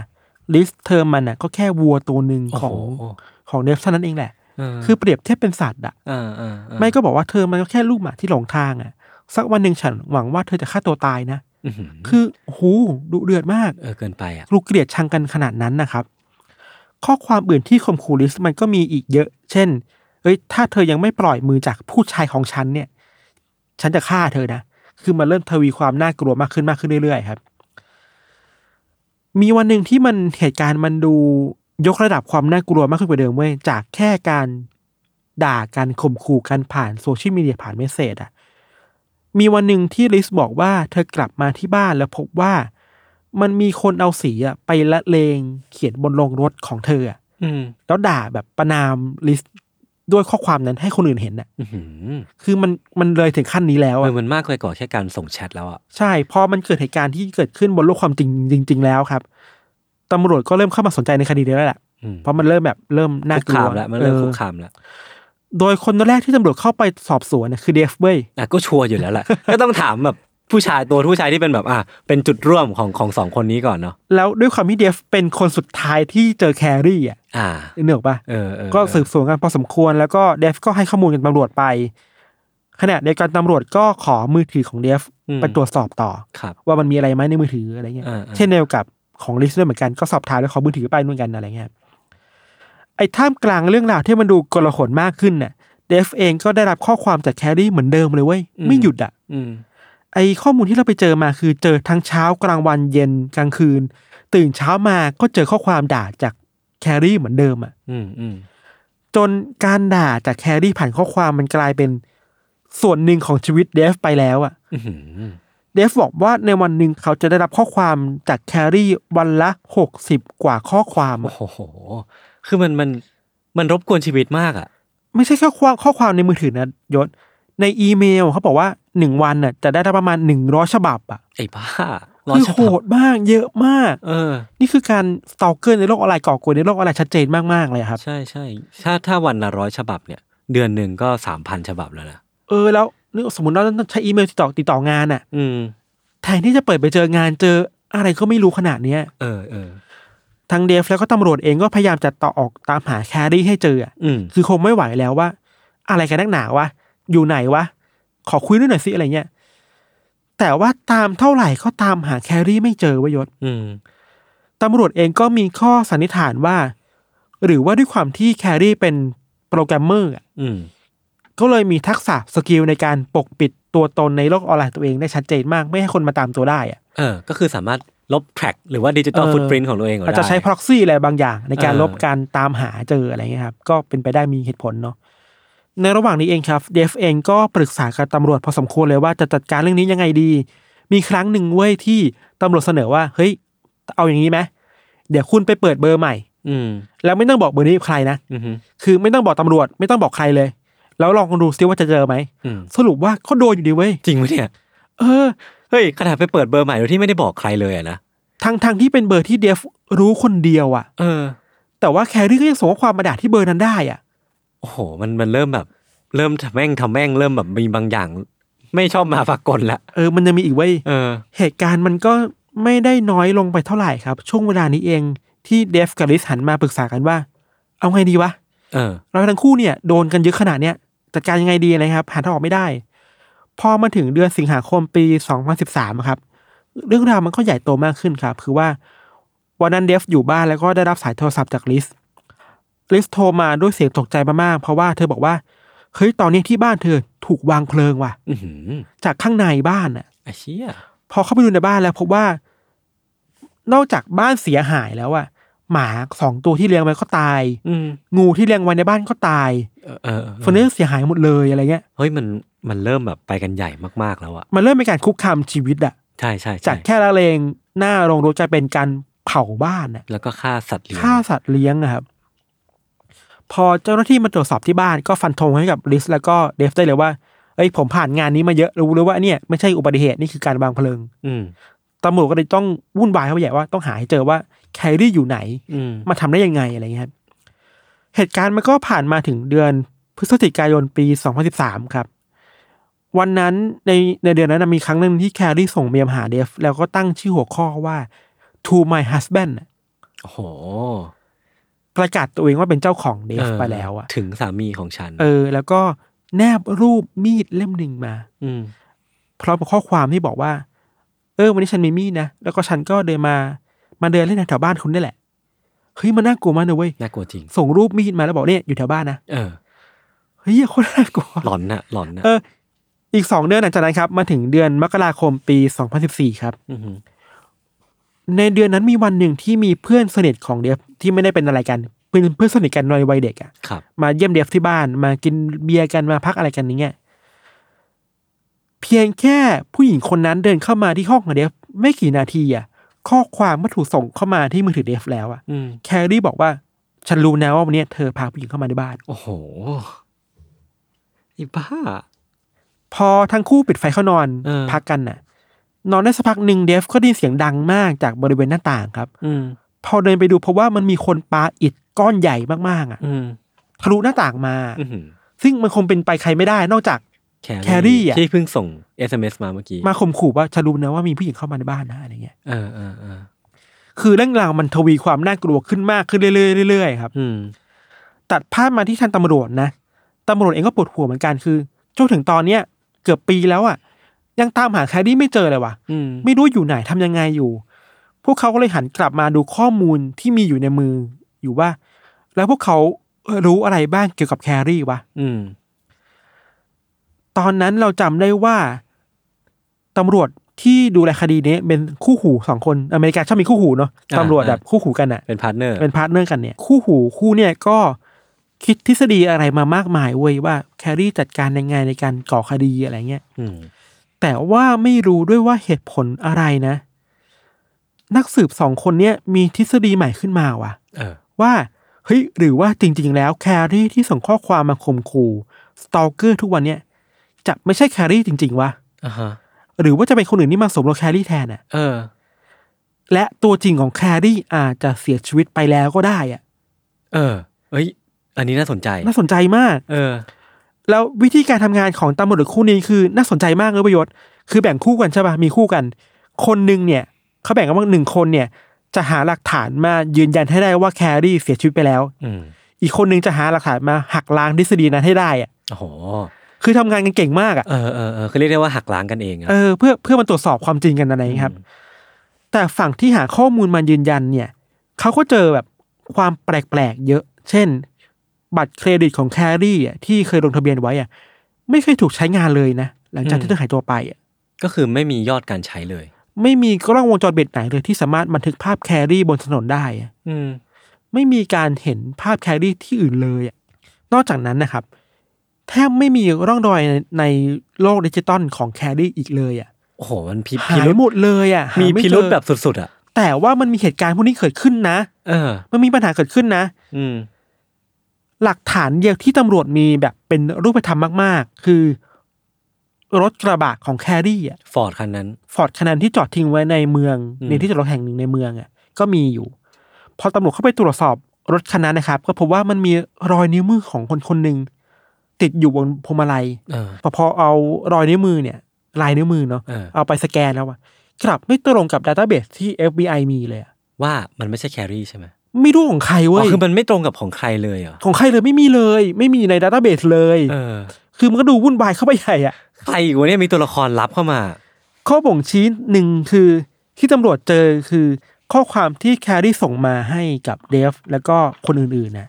ลิสเธอมันอะก็แค่วัวตัวหนึ่งโอ้ของโหของเดฟเท่านั้นเองแหละเออคือเปรียบเทียบเป็นสัตว์อะอ่าอ่าอ่าไม่ก็บอกว่าเธอมันก็แค่ลูกหมาที่หลงทางอะ สักวันหนึ่งฉันหวังว่าเธอจะฆ่าตัวตายนะอหือคือโอ้โหดุเดือดมากเออเกินไปอะกลูเกลียดชังกันขนาดนั้นนะครับ ข้อความอื่นที่ข่มขู่ลิสมันก็มีอีกเยอะ เช่น เอ้ยถ้าเธอยังไม่ปล่อยมือจากผู้ชายของฉันเนี่ย ฉันจะฆ่าเธอนะ คือมันเริ่มทวีความน่ากลัวมากขึ้นมากขึ้นเรื่อยๆครับ มีวันหนึ่งที่มันเหตุการณ์มันดูยกระดับความน่ากลัวมากขึ้นกว่าเดิมเว้ยจากแค่การด่ากันข่มขู่กันผ่านโซเชียลมีเดียผ่านเมสเซจอะมีวันหนึ่งที่ลิสบอกว่าเธอกลับมาที่บ้านแล้วพบว่ามันมีคนเอาสีอะไปละเลงเขียนบนโรงรถของเธออะอืมแล้วด่าแบบประนามลิส ด้วยข้อความนั้นให้คนอื่นเห็นอะอื้อหือคือมันมันเลยถึงขั้นนี้แล้วเออะอมันมากไปกว่าแค่การส่งแชทแล้วอะใช่พอมันเกิดเหตุการณ์ที่เกิดขึ้นบนโลกความจริงจริง ๆ แล้วครับตำรวจก็เริ่มเข้ามาสนใจในคดีนี้แล้วแหละอืมเพราะมันเริ่มแบบเริ่มน่าคุกกลัคาวมแล้วมันเริ่มออคุกคามแล้วโดยคนแรกที่ตำรวจเข้าไปสอบสวนน่ะคือเดฟเว้ยอะก็ชัวร์อยู่แล้วแหละก็ต้องถามแบบ ผู้ชายตัวผู้ชายที่เป็นแบบอะเป็นจุดร่วมของของสองคนนี้ก่อนเนาะแล้วด้วยความที่เดฟเป็นคนสุดท้ายที่เจอแครี่อะอ่าเนืกออกปะเออเออก็สืบสวนกันพอสมควรแล้วก็เดฟก็ให้ข้อมูลกับตำรวจไปขณะเดียวกันตำรวจก็ขอมือถือของเดฟอืมไปตรวจสอบต่อครับว่ามันมีอะไรไหมในมือถืออะไรเงี้ยอ่าๆเช่นเดียวกับของลิสด้วยเหมือนกันก็สอบถามแล้วขอมือถือไปนู่นกันอะไรเงี้ยไอ้ท่ามกลางเรื่องราวที่มันดูกลาหลมากขึ้นน่ะเดฟเองก็ได้รับข้อความจากแครี่เหมือนเดิมเลยเว้ยไม่หยุดอะอืม ไอ้ข้อมูลที่เราไปเจอมาคือเจอทั้งเช้ากลางวันเย็นกลางคืน ตื่นเช้ามาก็เจอข้อความด่าจากแครี่เหมือนเดิมอะอืมอืมจนการด่าจากแครี่ผ่านข้อความมันกลายเป็นส่วนหนึ่งของชีวิตเดฟไปแล้วอะอื้อหือเดฟบอกว่าในวันหนึ่งเขาจะได้รับข้อความจากแครี่วันละหกสิบกว่าข้อความอะโอ้โห คือมันมันมันรบกวนชีวิตมากอะ ไม่ใช่แค่ข้อข้อความในมือถือนะยศ ในอีเมลเขาบอกว่า หนึ่งวันน่ะจะได้รับประมาณหนึ่งร้อยฉบับอะไอ้บ้าร้อยคือฉโหบับดมากเยอะมาก เออ นี่คือการสตอกเกอร์ในโลกออนไลน์ก่อกวนในโลกออนไลน์ชัดเจนมากๆเลยครับ ใช่ใช่ถ้าถ้าวันละร้อยฉบับเนี่ย เดือนหนึ่งก็สามพันฉบับแล้วนะเออแล้วนึกสมมติเราต้องใช้อีเมลติดต่อติดต่องานอะ อืมแทนที่จะเปิดไปเจองานเจออะไรก็ไม่รู้ขนาดเนี้ย เออเออทางเดฟแล้วก็ตำรวจเองก็พยายามจะต่อออกตามหาแครี่ให้เจออะอืมคือคงไม่ไหวแล้วว่า อะไรกันนักหนาวะอยู่ไหนวะ ขอคุยด้วยหน่อยสิอะไรเงี้ยแต่ว่าตามเท่าไหร่ก็ตามหาแครี่ไม่เจอเวยศอืมตำรวจเองก็มีข้อสันนิษฐานว่า หรือว่าด้วยความที่แครี่เป็นโปรแกรมเมอร์อะอืมก็เลยมีทักษะ skill ในการปกปิดตัวตนในโลกออนไลน์ตัวเองได้ชัดเจนมาก ไม่ให้คนมาตามตัวได้อะเออ ก็คือสามารถลบ track หรือว่าดิจิตอลเออ footprint ของตัวเองก็อาจได้จะใช้ proxy อะไรบางอย่าง ในการเออลบการตามหาเจออะไรเงี้ยครับ ก็เป็นไปได้มีเหตุผลเนาะ ในระหว่างนี้เองครับเดฟเองก็ปรึกษากับตำรวจพอสมควรเลยว่าจะจัดการเรื่องนี้ยังไงดี มีครั้งหนึ่งเว้ยที่ตำรวจเสนอว่า เฮ้ย เอาอย่างนี้ไหมเดี๋ยวคุณไปเปิดเบอร์ใหม่ อืมแล้วไม่ต้องบอกเบอร์นี้กับใครนะอืมคือไม่ต้องบอกตำรวจไม่ต้องบอกใครเลย แล้วลองดูซิว่าจะเจอไหมอืมสรุปว่าเขาโดนอยู่ดีเว้ยจริงไหมเนี่ยเออเฮ้ยขนาดไปเปิดเบอร์ใหม่โดยที่ไม่ได้บอกใครเลยอะนะทั้งทางที่เป็นเบอร์ที่เดฟรู้คนเดียวอะเออ แต่ว่าแครี่ก็ยังส่งข้อความมาด่าที่เบอร์นั้นได้อะ โอ้โห มันมันเริ่มแบบ เริ่มทำแม่งทำแม่งเริ่มแบบมีบางอย่าง ไม่ชอบมาปรากฏละเออมันยังมีอีกเว้ยเออ เหตุการณ์มันก็ไม่ได้น้อยลงไปเท่าไหร่ครับ ช่วงเวลานี้เองที่เดฟกับลิสหันมาปรึกษากันว่า เอาไงดีวะเออ เราทั้งคู่เนี่ยโดนกันเยอะขนาดเนี้ยจัดการยังไงดีนะครับหาทางออกไม่ได้ พอมาถึงเดือนสิงหาคมปี 2013อะครับ เรื่องราวมันก็ใหญ่โตมากขึ้นครับ คือว่าวันนั้นเดฟอยู่บ้านแล้วก็ได้รับสายโทรศัพท์จากลิส ลิสโทรมาด้วยเสียงตกใจมากๆ เพราะว่าเธอบอกว่า เฮ้ยตอนนี้ที่บ้านเธอถูกวางเพลิงว่ะอือหือจากข้างในบ้านน่ะไอ้เชี่ยพอเข้าไปดูในบ้านแล้วพบว่า นอกจากบ้านเสียหายแล้วอะหมาสองตัวที่เลี้ยงไว้ก็ตายอืมงูที่เลี้ยงไว้ในบ้านก็ตายเออเออเฟอร์นิเจอร์เสียหายหมดเลยอะไรเงี้ย เฮ้ยมันมันเริ่มแบบไปกันใหญ่มากๆแล้วอะมันเริ่มเป็นการคุกคามชีวิตอะใช่ใช่ใช่จากแค่ละเลงหน้าโรงรถกลายเป็นการเผาบ้านอะแล้วก็ฆ่าสัตว์เลี้ยงฆ่าสัตว์เลี้ยงอะครับ พอเจ้าหน้าที่มาตรวจสอบที่บ้านก็ฟันธงให้กับลิสแล้วก็เดฟได้เลยว่าเอ้ยผมผ่านงานนี้มาเยอะรู้เลยว่าเนี่ยไม่ใช่อุบัติเหตุนี่คือการวางเพลิง อืมตำรวจก็เลยต้องวุ่นวายเข้าไปใหญ่ว่าต้องหาให้เจอว่าแคลรี่อยู่ไหนอืมมาทำได้ยังไงอะไรเงี้ยครับเหตุการณ์มันก็ผ่านมาถึงเดือนพฤศจิกายนปี 2013 ครับ วันนั้นในในเดือนนั้นนะมีครั้งหนึ่งที่แคลรี่ส่งเมลมาหาเดฟ แล้วก็ตั้งชื่อหัวข้อว่า to my husband น่ะโอ้โห ประกาศตัวเองว่าเป็นเจ้าของเดฟเออไปแล้วอะถึงสามีของฉัน เออ แล้วก็แนบรูปมีดเล่มหนึ่งมา อืมพร้อมกับข้อความที่บอกว่า เออ วันนี้ฉันมีมีดนะ แล้วก็ฉันก็เดินมา มาเดินเล่นแถวบ้านคุณนี่แหละ เฮ้ยมันน่ากลัวมากนะเว้ย น่ากลัวจริง ส่งรูปมีดมาแล้วบอกเนี่ยอยู่แถวบ้านนะ เออ เฮ้ยโคตรน่ากลัว หลอนน่ะหลอนน่ะเออ อีกสองเดือนหลังจากนั้นครับ มาถึงเดือนมกราคมปี2014ครับอือหือในเดือนนั้นมีวันหนึ่งที่มีเพื่อนสนิทของเดฟ ที่ไม่ได้เป็นอะไรกันเป็นเพื่อนสนิทกันในวัยเด็กอะครับมาเยี่ยมเดฟที่บ้านมากินเบียร์กันมาพักอะไรกันอย่างเงี้ยเพียงแค่ผู้หญิงคนนั้นเดินเข้ามาที่ห้องของเดฟไม่กี่นาทีอะข้อความก็ถูกส่งเข้ามาที่มือถือเดฟแล้วอะอืมแคลรี่บอกว่า ฉันรู้นะว่าวันนี้เธอพาผู้หญิงเข้ามาในบ้าน โอ้โหอีบ้า พอทั้งคู่ปิดไฟเข้านอนเออพักกันน่ะ นอนได้สักพักหนึ่งเดฟก็ได้ยินเสียงดังมากจากบริเวณหน้าต่างครับ อืม พอเดินไปดูเพราะว่ามันมีคนปาอิฐก้อนใหญ่มากๆอะอืมทะลุหน้าต่างมาอือหือซึ่งมันคงเป็นไปใครไม่ได้นอกจากแครี่อะที่เพิ่งส่ง SMS มาเมื่อกี้มาข่มขู่ว่าฉันรู้นะว่ามีผู้หญิงเข้ามาในบ้านนะอะไรเงี้ยเออเออเออคือเรื่องราวมันทวีความน่ากลัวขึ้นมากขึ้นเรื่อยๆเรื่อยๆครับ อืมตัดภาพมาที่ทันตำรวจนะตำรวจเองก็ปวดหัวเหมือนกันคือจนถึงตอนเนี้ยเกือบปีแล้วอะยังตามหาแครี่ไม่เจอเลยว่ะอืมไม่รู้อยู่ไหนทำยังไงอยู่ พวกเขาก็เลยหันกลับมาดูข้อมูลที่มีอยู่ในมืออยู่ว่า แล้วพวกเขารู้อะไรบ้างเกี่ยวกับแครี่วะอืม ตอนนั้นเราจำได้ว่าตำรวจที่ดูแลคดีนี้เป็นคู่หูสองคนอเมริกาชอบมีคู่หูเนาะอ่าตำรวจอ่าแบบคู่หูกันอะเป็น partner เป็น partner กันเนี่ย คู่หูคู่เนี่ยก็คิดทฤษฎีอะไรมามากมายเว้ยว่าแครี่จัดการยังไงในการก่อคดีอะไรเงี้ยอืมแต่ว่าไม่รู้ด้วยว่าเหตุผลอะไรนะ นักสืบสองคนเนี้ยมีทฤษฎีใหม่ขึ้นมาว่ะเออ ว่าเฮ้ยหรือว่าจริง ๆ แล้วแครี่ที่ส่งข้อความมาข่มขู่ stalker ทุกวันเนี่ยจะไม่ใช่แครี่จริง ๆวะอ่าฮะหรือว่าจะเป็นคนอื่นที่มาสวมรอยแครี่แทนอะ เออ และตัวจริงของแครี่อาจจะเสียชีวิตไปแล้วก็ได้อะ เออ เอ้ย อันนี้น่าสนใจ น่าสนใจมาก เออ แล้ววิธีการทำงานของตำรวจคู่นี้คือน่าสนใจมากเลยประโยชน์ คือแบ่งคู่กันใช่ปะมีคู่กัน คนหนึ่งเนี่ย เขาแบ่งกันว่าหนึ่งคนเนี่ย จะหาหลักฐานมายืนยันให้ได้ว่าแครี่เสียชีวิตไปแล้วอืมอีกคนหนึ่งจะหาหลักฐานมาหักล้างทฤษฎีนั้นให้ได้อะโอ้โหคือทำงานกันเก่งมากอะเออเออเออคือเรียกได้ว่าหักล้างกันเองอะเออเพื่อเพื่อมันตรวจสอบความจริงกันอะไรอย่างเงี้ยครับ แต่ฝั่งที่หาข้อมูลมายืนยันเนี่ยเขาก็เจอแบบความแปลกๆเยอะ เช่น บัตรเครดิตของแครี่อะที่เคยลงทะเบียนไว้อะไม่เคยถูกใช้งานเลยนะ หลังจากที่เธอหายตัวไปอะก็คือไม่มียอดการใช้เลย ไม่มีกล้องวงจรปิดไหนเลยที่สามารถบันทึกภาพแครี่บนถนนได้อะอืม ไม่มีการเห็นภาพแครี่ที่อื่นเลยอะนอกจากนั้นนะครับแทบไม่มีร่องรอยในในโลกดิจิตอลของแครี่อีกเลยอะโอ้โหมันพิหาพิรุธหมดเลยอะหามีพิรุธเจอแบบสุดๆอะ แต่ว่ามันมีเหตุการณ์พวกนี้เกิดขึ้นนะ เออ มันมีปัญหาเกิดขึ้นนะ อืม หลักฐานเดียวที่ตำรวจมีแบบเป็นรูปธรรมมาก ๆ คือ รถกระบะของแครี่อะฟอร์ดคันนั้นฟอร์ดคันนั้นที่จอดทิ้งไว้ในเมืองอืมในที่จอดรถแห่งหนึ่งในเมืองอะก็มีอยู่ พอตำรวจเข้าไปตรวจสอบรถคันนั้นนะครับ ก็พบว่ามันมีรอยนิ้วมือของคนคนหนึ่งติดอยู่บนพวงมาลัยเออพอพอเอารอยนิ้วมือเนี่ย ลายนิ้วมือเนาะเออเอาไปสแกนแล้วอะกลับไม่ตรงกับ database ที่ FBI มีเลยอะว่ามันไม่ใช่แครี่ใช่ไหมไม่รู้ของใครอ๋เว้อยคือมันไม่ตรงกับของใครเลยเหรอของใครเลยไม่มีเลย ไม่มีใน database เลยเออคือมันก็ดูวุ่นวายเข้าไปใหญ่อะ ใครอีกวะเนี่ยมีตัวละครลับเข้ามา ข้อบ่งชี้หนึ่งคือที่ตำรวจเจอคือข้อความที่แครี่ส่งมาให้กับเดฟแล้วก็คนอื่นๆนะ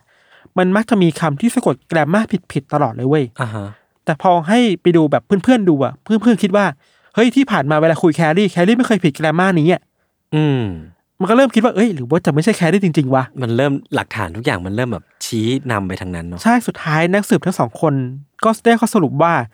มันมักจะมีคำที่สะกด grammarผิดๆตลอดเลยเว้ยอ่าฮะแต่พอให้ไปดูแบบเพื่อนๆดูอะเพื่อนๆคิดว่าเฮ้ยที่ผ่านมาเวลาคุยแครี่แครี่ไม่เคยผิดแกรมมานี้อะอืม มันก็เริ่มคิดว่าเอ้ยหรือว่าจะไม่ใช่แครี่จริงๆวะมันเริ่มหลักฐานทุกอย่างมันเริ่มแบบชี้นำไปทางนั้นเนาะใช่สุดท้ายนักสืบทั้งสองคน ก็ได้ข้อสรุปว่าเ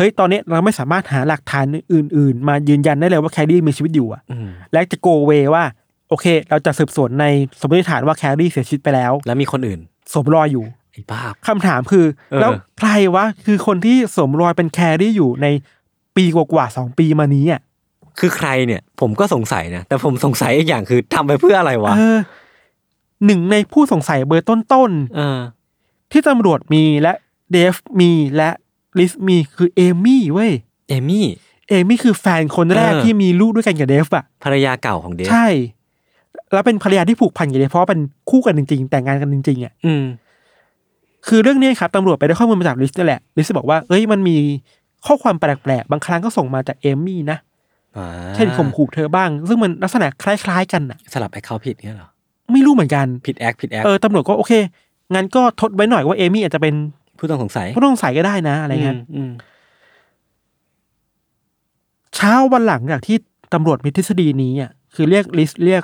ฮ้ยตอนนี้เราไม่สามารถหาหลักฐานอื่น ๆ มายืนยันได้เลยว่าแครี่มีชีวิตอยู่อะอืมและจะโกเวว่า โอเค เราจะสืบสวนในสมมติฐานว่าแครี่เสียชีวิตไปแล้ว แล้วมีคนอื่นสวมรอยอยู่ไอ้บ้าคำถามคือเออแล้วใครวะคือคนที่สวมรอยเป็นแครี่อยู่ในปีกว่าๆสองปีมานี้อะคือใครเนี่ย ผมก็สงสัยนะแต่ผมสงสัยอีกอย่างคือทำไปเพื่ออะไรวะเออหนึ่งในผู้สงสัยเบอร์ต้นเออๆที่ตำรวจมีและเดฟมีและ ลิสมีคือเอมี่เว้ยเอมี่เอมี่คือแฟนคนแรกเออที่มีลูกด้วยกันกับเดฟอะภรรยาเก่าของเดฟใช่ แล้วเป็นภรรยาที่ผูกพันกับเดฟเพราะว่าเป็นคู่กันจริงๆ แต่งงานกันจริงๆอะอืม คือเรื่องนี้ครับตำรวจไปได้ข้อมูลมาจากลิสนี่แหละลิสบอกว่าเอ้ยมันมีข้อความแปลกๆบางครั้งก็ส่งมาจากเอมี่นะอ่าเช่นข่มขู่เธอบ้าง ซึ่งมันลักษณะคล้ายๆ กันน่ะสลับไอ้เขาผิดเนี่ยเหรอไม่รู้เหมือนกันผิดแอคผิดแอคเออตำรวจก็โอเคงั้นก็ทดไว้หน่อยว่าเอมี่อาจจะเป็น ผู้ต้องสงสัยผู้ต้องสงสัยก็ได้นะ อะไรเงี้ยมอืมเช้าวันหลังจากที่ตำรวจมีทฤษฎีนี้อะคือเรียกลิสเรียก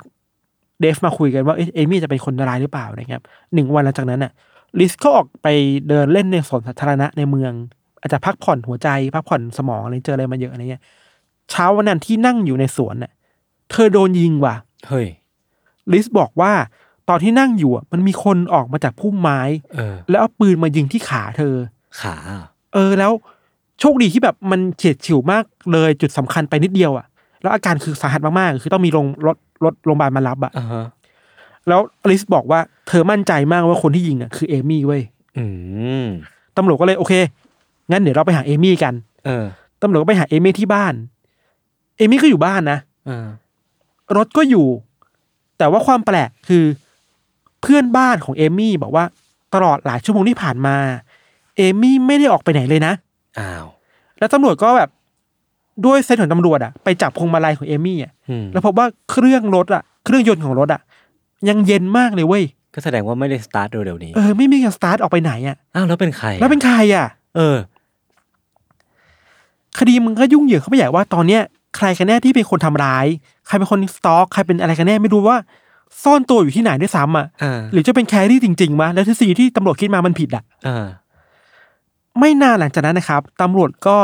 เดฟมาคุยกันว่าเอยเอมี่จะเป็นคนร้ายหรือเปล่านะครับหนึ่งวันหลังจากนั้นอะ ลิสก็ออกไปเดินเล่นในสวนสาธารณะในเมือง อาจจะพักผ่อนหัวใจ พักผ่อนสมองอะไรเจออะไรมาเยอะอะไรเงี้ย เช้าวันนั้นที่นั่งอยู่ในสวนน่ะ เธอโดนยิงว่ะ เฮ้ยลิสบอกว่า ตอนที่นั่งอยู่อะมันมีคนออกมาจากพุ่มไม้ เออ แล้วเอาปืนมายิงที่ขาเธอ ขาเหรอเออแล้วโชคดีที่แบบมันเฉียดฉิวมากเลยจุดสำคัญไปนิดเดียวอะแล้วอาการคือสาหัสมากๆ คือต้องมีลงรถรถโรงพยาบาลมารับอะอ่าฮะแล้วลิสบอกว่าเธอมั่นใจมากว่าคนที่ยิงอะคือเอมี่เว้ยอืมตำรวจก็เลยโอเค งั้นเดี๋ยวเราไปหาเอมี่กัน เออตำรวจก็ไปหาเอมี่ที่บ้าน เอมี่ก็อยู่บ้านนะ เออรถก็อยู่ แต่ว่าความแปลกคือ เพื่อนบ้านของเอมี่บอกว่าตลอดหลายชั่วโมงที่ผ่านมา เอมี่ไม่ได้ออกไปไหนเลยนะ อ้าว แล้วตำรวจก็แบบด้วย sense ของตำรวจอะไปจับพวงมาลัยของเอมี่อะอืมแล้วพบว่าเครื่องรถอะเครื่องยนต์ของรถอะยังเย็นมากเลยเว้ย ก็แสดงว่าไม่ได้สตาร์ทเร็วๆนี้ เออไม่มีการสตาร์ทออกไปไหนอะอ้าวแล้วเป็นใคร แล้วเป็นใครอะเออ คดีมันก็ยุ่งเหยิงเข้าไปใหญ่ว่าตอนเนี้ยใครกันแน่ที่เป็นคนทำร้าย ใครเป็นคนสตอกใครเป็นอะไรกันแน่ไม่รู้ว่า ซ่อนตัวอยู่ที่ไหนด้วยซ้ำอะอ่าหรือจะเป็นแครี่จริงๆมะแล้วทฤษฎีที่ตำรวจคิดมามันผิดอะอ่าไม่นานหลังจากนั้นนะครับตำรวจก็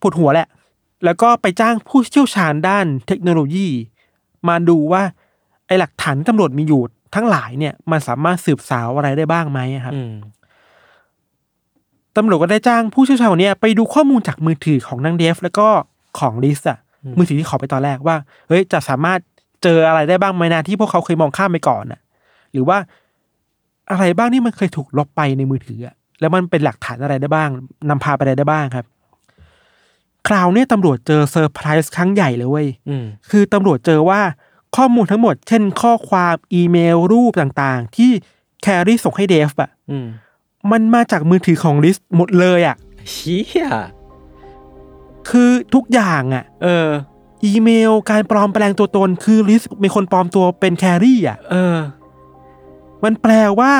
ปวดหัวแหละ แล้วก็ไปจ้างผู้เชี่ยวชาญด้านเทคโนโลยี มาดูว่าไอ้หลักฐานที่ตำรวจมีอยู่ทั้งหลายเนี่ย มันสามารถสืบสาวอะไรได้บ้างไหมอะครับอืมตำรวจก็ได้จ้างผู้เชี่ยวชาญคนเนี้ยไปดูข้อมูลจากมือถือของนางเดฟ แล้วก็ของลิสอะมือถือที่ขอไปตอนแรกว่า เฮ้ยจะสามารถ เจออะไรได้บ้างไหมนะที่พวกเขาเคยมองข้ามไปก่อนอะหรือว่าอะไรบ้างที่มันเคยถูกลบไปในมือถืออะแล้วมันเป็นหลักฐานอะไรได้บ้างนำพาไปอะไรได้บ้างครับ คราวเนี้ยตำรวจเจอเซอร์ไพรส์ครั้งใหญ่เลยเว้ยอืมคือตำรวจเจอว่าข้อมูลทั้งหมด เช่น ข้อความอีเมลรูปต่างๆ ที่แครี่ส่งให้เดฟอะอืมมันมาจากมือถือของลิสหมดเลยอะเชี่ยคือทุกอย่างอะเออ อีเมลการปลอมแปลงตัวตนคือลิสมีคนปลอมตัวเป็นแครี่อะเออ มันแปลว่า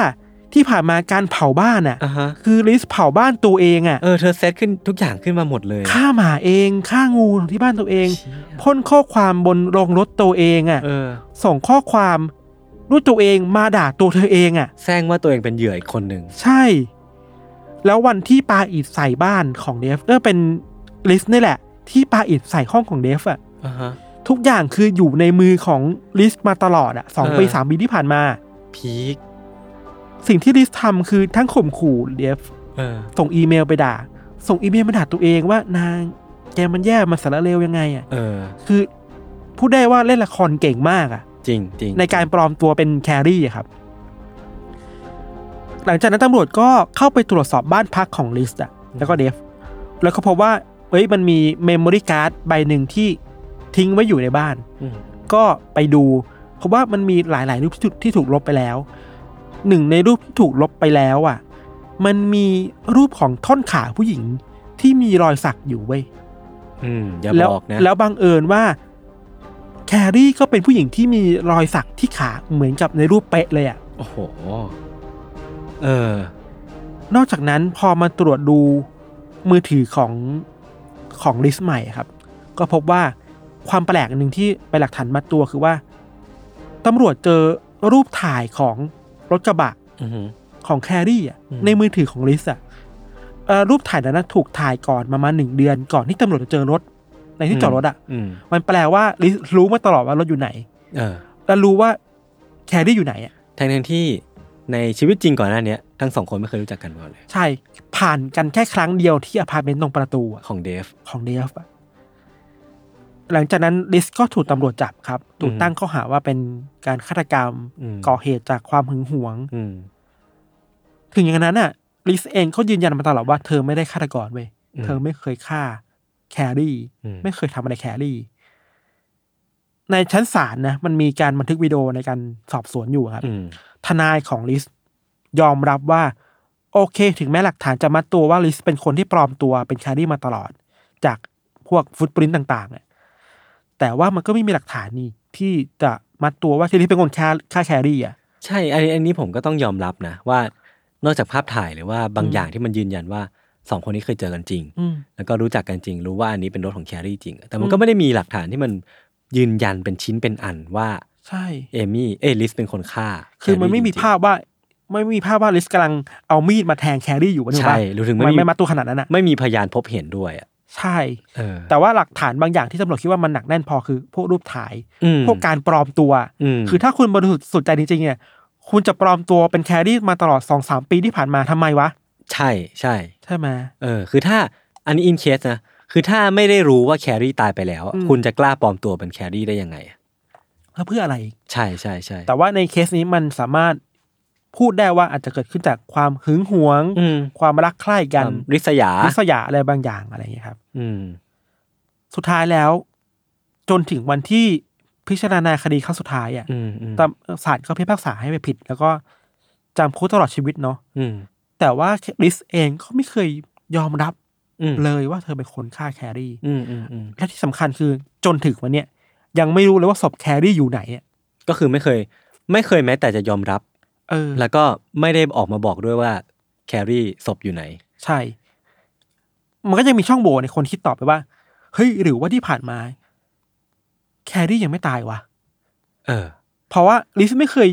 ที่ผ่านมาการเผาบ้านอะอ่าฮะคือลิสเผาบ้านตัวเองอะเออเธอเซตขึ้นทุกอย่างขึ้นมาหมดเลยฆ่าหมาเองฆ่างูที่บ้านตัวเองเชี่ยพ่นข้อความบนโรงรถตัวเองอะเออ ส่งข้อความด้วยตัวเองมาด่าตัวเธอเองอะแซงว่าตัวเองเป็นเหยื่ออีกคนหนึ่งใช่ แล้ววันที่ปาอิฐใส่บ้านของเดฟเออเป็นลิสนี่แหละ ที่ปาอิฐใส่ห้องของเดฟอะอ่าฮะ ทุกอย่างคืออยู่ในมือของลิสมาตลอดอะสองเออปีสามปีที่ผ่านมา peak สิ่งที่ลิสทำคือทั้งข่มขู่เดฟเออส่งอีเมลไปด่า ส่งอีเมลมาด่าตัวเองว่านางแกมันแย่มันสารเลวยังไงอะเออคือพูดได้ว่าเล่นละครเก่งมากอะจริงจริงในการปลอมตัวเป็นแครี่อะครับ หลังจากนั้นตำรวจก็เข้าไปตรวจสอบบ้านพักของลิสอะแล้วก็เดฟ แล้วก็พบว่าเอ้ยมันมีเมมโมรี่การ์ดใบหนึ่งที่ ทิ้งไว้อยู่ในบ้านอืมก็ไปดูพบว่ามันมีหลาย ๆ รูปที่ถูกที่ถูกลบไปแล้ว หนึ่งในรูปที่ถูกลบไปแล้วอะ มันมีรูปของท่อนขาผู้หญิงที่มีรอยสักอยู่เว้ยอืมอย่าแล้วบอกนะ แล้วบังเอิญว่า แครี่ก็เป็นผู้หญิงที่มีรอยสักที่ขาเหมือนกับในรูปเป๊ะเลยอะ โอ้โห เออ นอกจากนั้นพอมาตรวจดูมือถือของของลิสใหม่ครับ ก็พบว่า ความแปลกอันหนึ่งที่เป็นหลักฐานมัดตัวคือว่าตำรวจเจอรูปถ่ายของรถกระบะอือหือของแครี่อะอืมในมือถือของลิสอะเอ่อรูปถ่ายนั้นนะถูกถ่ายก่อนประมาณหนึ่งเดือน ก่อนที่ตำรวจจะเจอรถ ในที่จอดรถอะอืมมันแปลว่าลิสรู้มาตลอดว่ารถอยู่ไหน เออแล้วรู้ว่าแครี่อยู่ไหนอะทั้งทั้งที่ในชีวิตจริงก่อนหน้าเนี้ยทั้งสองคนไม่เคยรู้จักกันมาก่อนเลย ใช่ผ่านกันแค่ครั้งเดียวที่อพาร์ตเมนต์ตรงประตูอะของเดฟของเดฟอะ หลังจากนั้นลิสก็ถูกตำรวจจับครับ ถูกอืมตั้งข้อหาว่าเป็นการฆาตกรรมอืมก่อเหตุจากความหึงหวงอืมถึงอย่างนั้นน่ะ ลิสเองก็ยืนยันมาตลอดว่าเธอไม่ได้ฆาตกรเว้ยอืมเธอไม่เคยฆ่า แครี่อืมไม่เคยทำอะไรแครี่ ในชั้นศาลนะมันมีการบันทึกวิดีโอในการสอบสวนอยู่ครับอืมทนายของลิสยอมรับว่า โอเค ถึงแม้หลักฐานจะมัดตัวว่าลิสเป็นคนที่ปลอมตัวเป็นแครี่มาตลอด จากพวก footprint ต่างๆเนี่ย แต่ว่ามันก็ไม่มีหลักฐานนี่ที่จะมัดตัวว่าลิสเป็นคนฆ่าฆ่าแครี่อะใช่อันนี้อันนี้ผมก็ต้องยอมรับนะว่านอกจากภาพถ่ายหรือว่าบางอืมอย่างที่มันยืนยันว่าสองคนนี้เคยเจอกันจริงอืมแล้วก็รู้จักกันจริง รู้ว่าอันนี้เป็นรถของแครี่จริง แต่มันอืมก็ไม่ได้มีหลักฐานที่มันยืนยันเป็นชิ้นเป็นอันว่าใช่เอมี่เอลิสเป็นคนฆ่า คือมันแรี่ไม่มีจริงๆภาพว่าไม่มีภาพว่าลิสกำลังเอามีดมาแทงแครี่อยู่นึกออกใช่ปะรู้ถึงมันไม่มีไม่มัดตัวขนาดนั้นอะไม่มีพยานพบเห็นด้วยอะ ใช่เออแต่ว่าหลักฐานบางอย่างที่ตำรวจคิดว่ามันหนักแน่นพอคือพวกรูปถ่ายอืมพวกการปลอมตัวอืมคือถ้าคุณบริสุทธิ์สุดใจจริงๆเนี่ยคุณจะปลอมตัวเป็นแครี่มาตลอดสองสามปีที่ผ่านมาทำไมวะ ใช่ใช่ใช่ไหมเออ คือถ้าอันนี้ in case นะคือถ้าไม่ได้รู้ว่าแครี่ตายไปแล้วอะอืมคุณจะกล้าปลอมตัวเป็นแครี่ได้ยังไงอะแล้วเพื่ออะไร ใช่ใช่ใช่แต่ว่าในเคสนี้มันสามารถ พูดได้ว่าอาจจะเกิดขึ้นจากความหึงหวงอืมความรักใคร่กันความริษยาริษยาอะไรบางอย่างอะไรอย่างเงี้ยครับ อืม สุดท้ายแล้ว จนถึงวันที่พิจารณาคดีครั้งสุดท้ายอะอืมอืมตามศาลก็พิพากษาให้ไปผิด แล้วก็จำคุกตลอดชีวิตเนาะอืมแต่ว่าลิสเองก็ไม่เคยยอมรับอืมเลยว่าเธอเป็นคนฆ่าแครี่อืมอืมอืมและที่สำคัญคือจนถึงวันเนี้ยยังไม่รู้เลยว่าศพแครี่อยู่ไหนอะก็คือไม่เคย ไม่เคยแม้แต่จะยอมรับ เออ แล้วก็ไม่ได้ออกมาบอกด้วยว่าแครี่ศพอยู่ไหน ใช่ มันก็ยังมีช่องโหว่ในคนคิดต่อไปว่า เฮ้ย หรือว่าที่ผ่านมา แครี่ยังไม่ตายวะเออ เพราะว่าลิสไม่เคย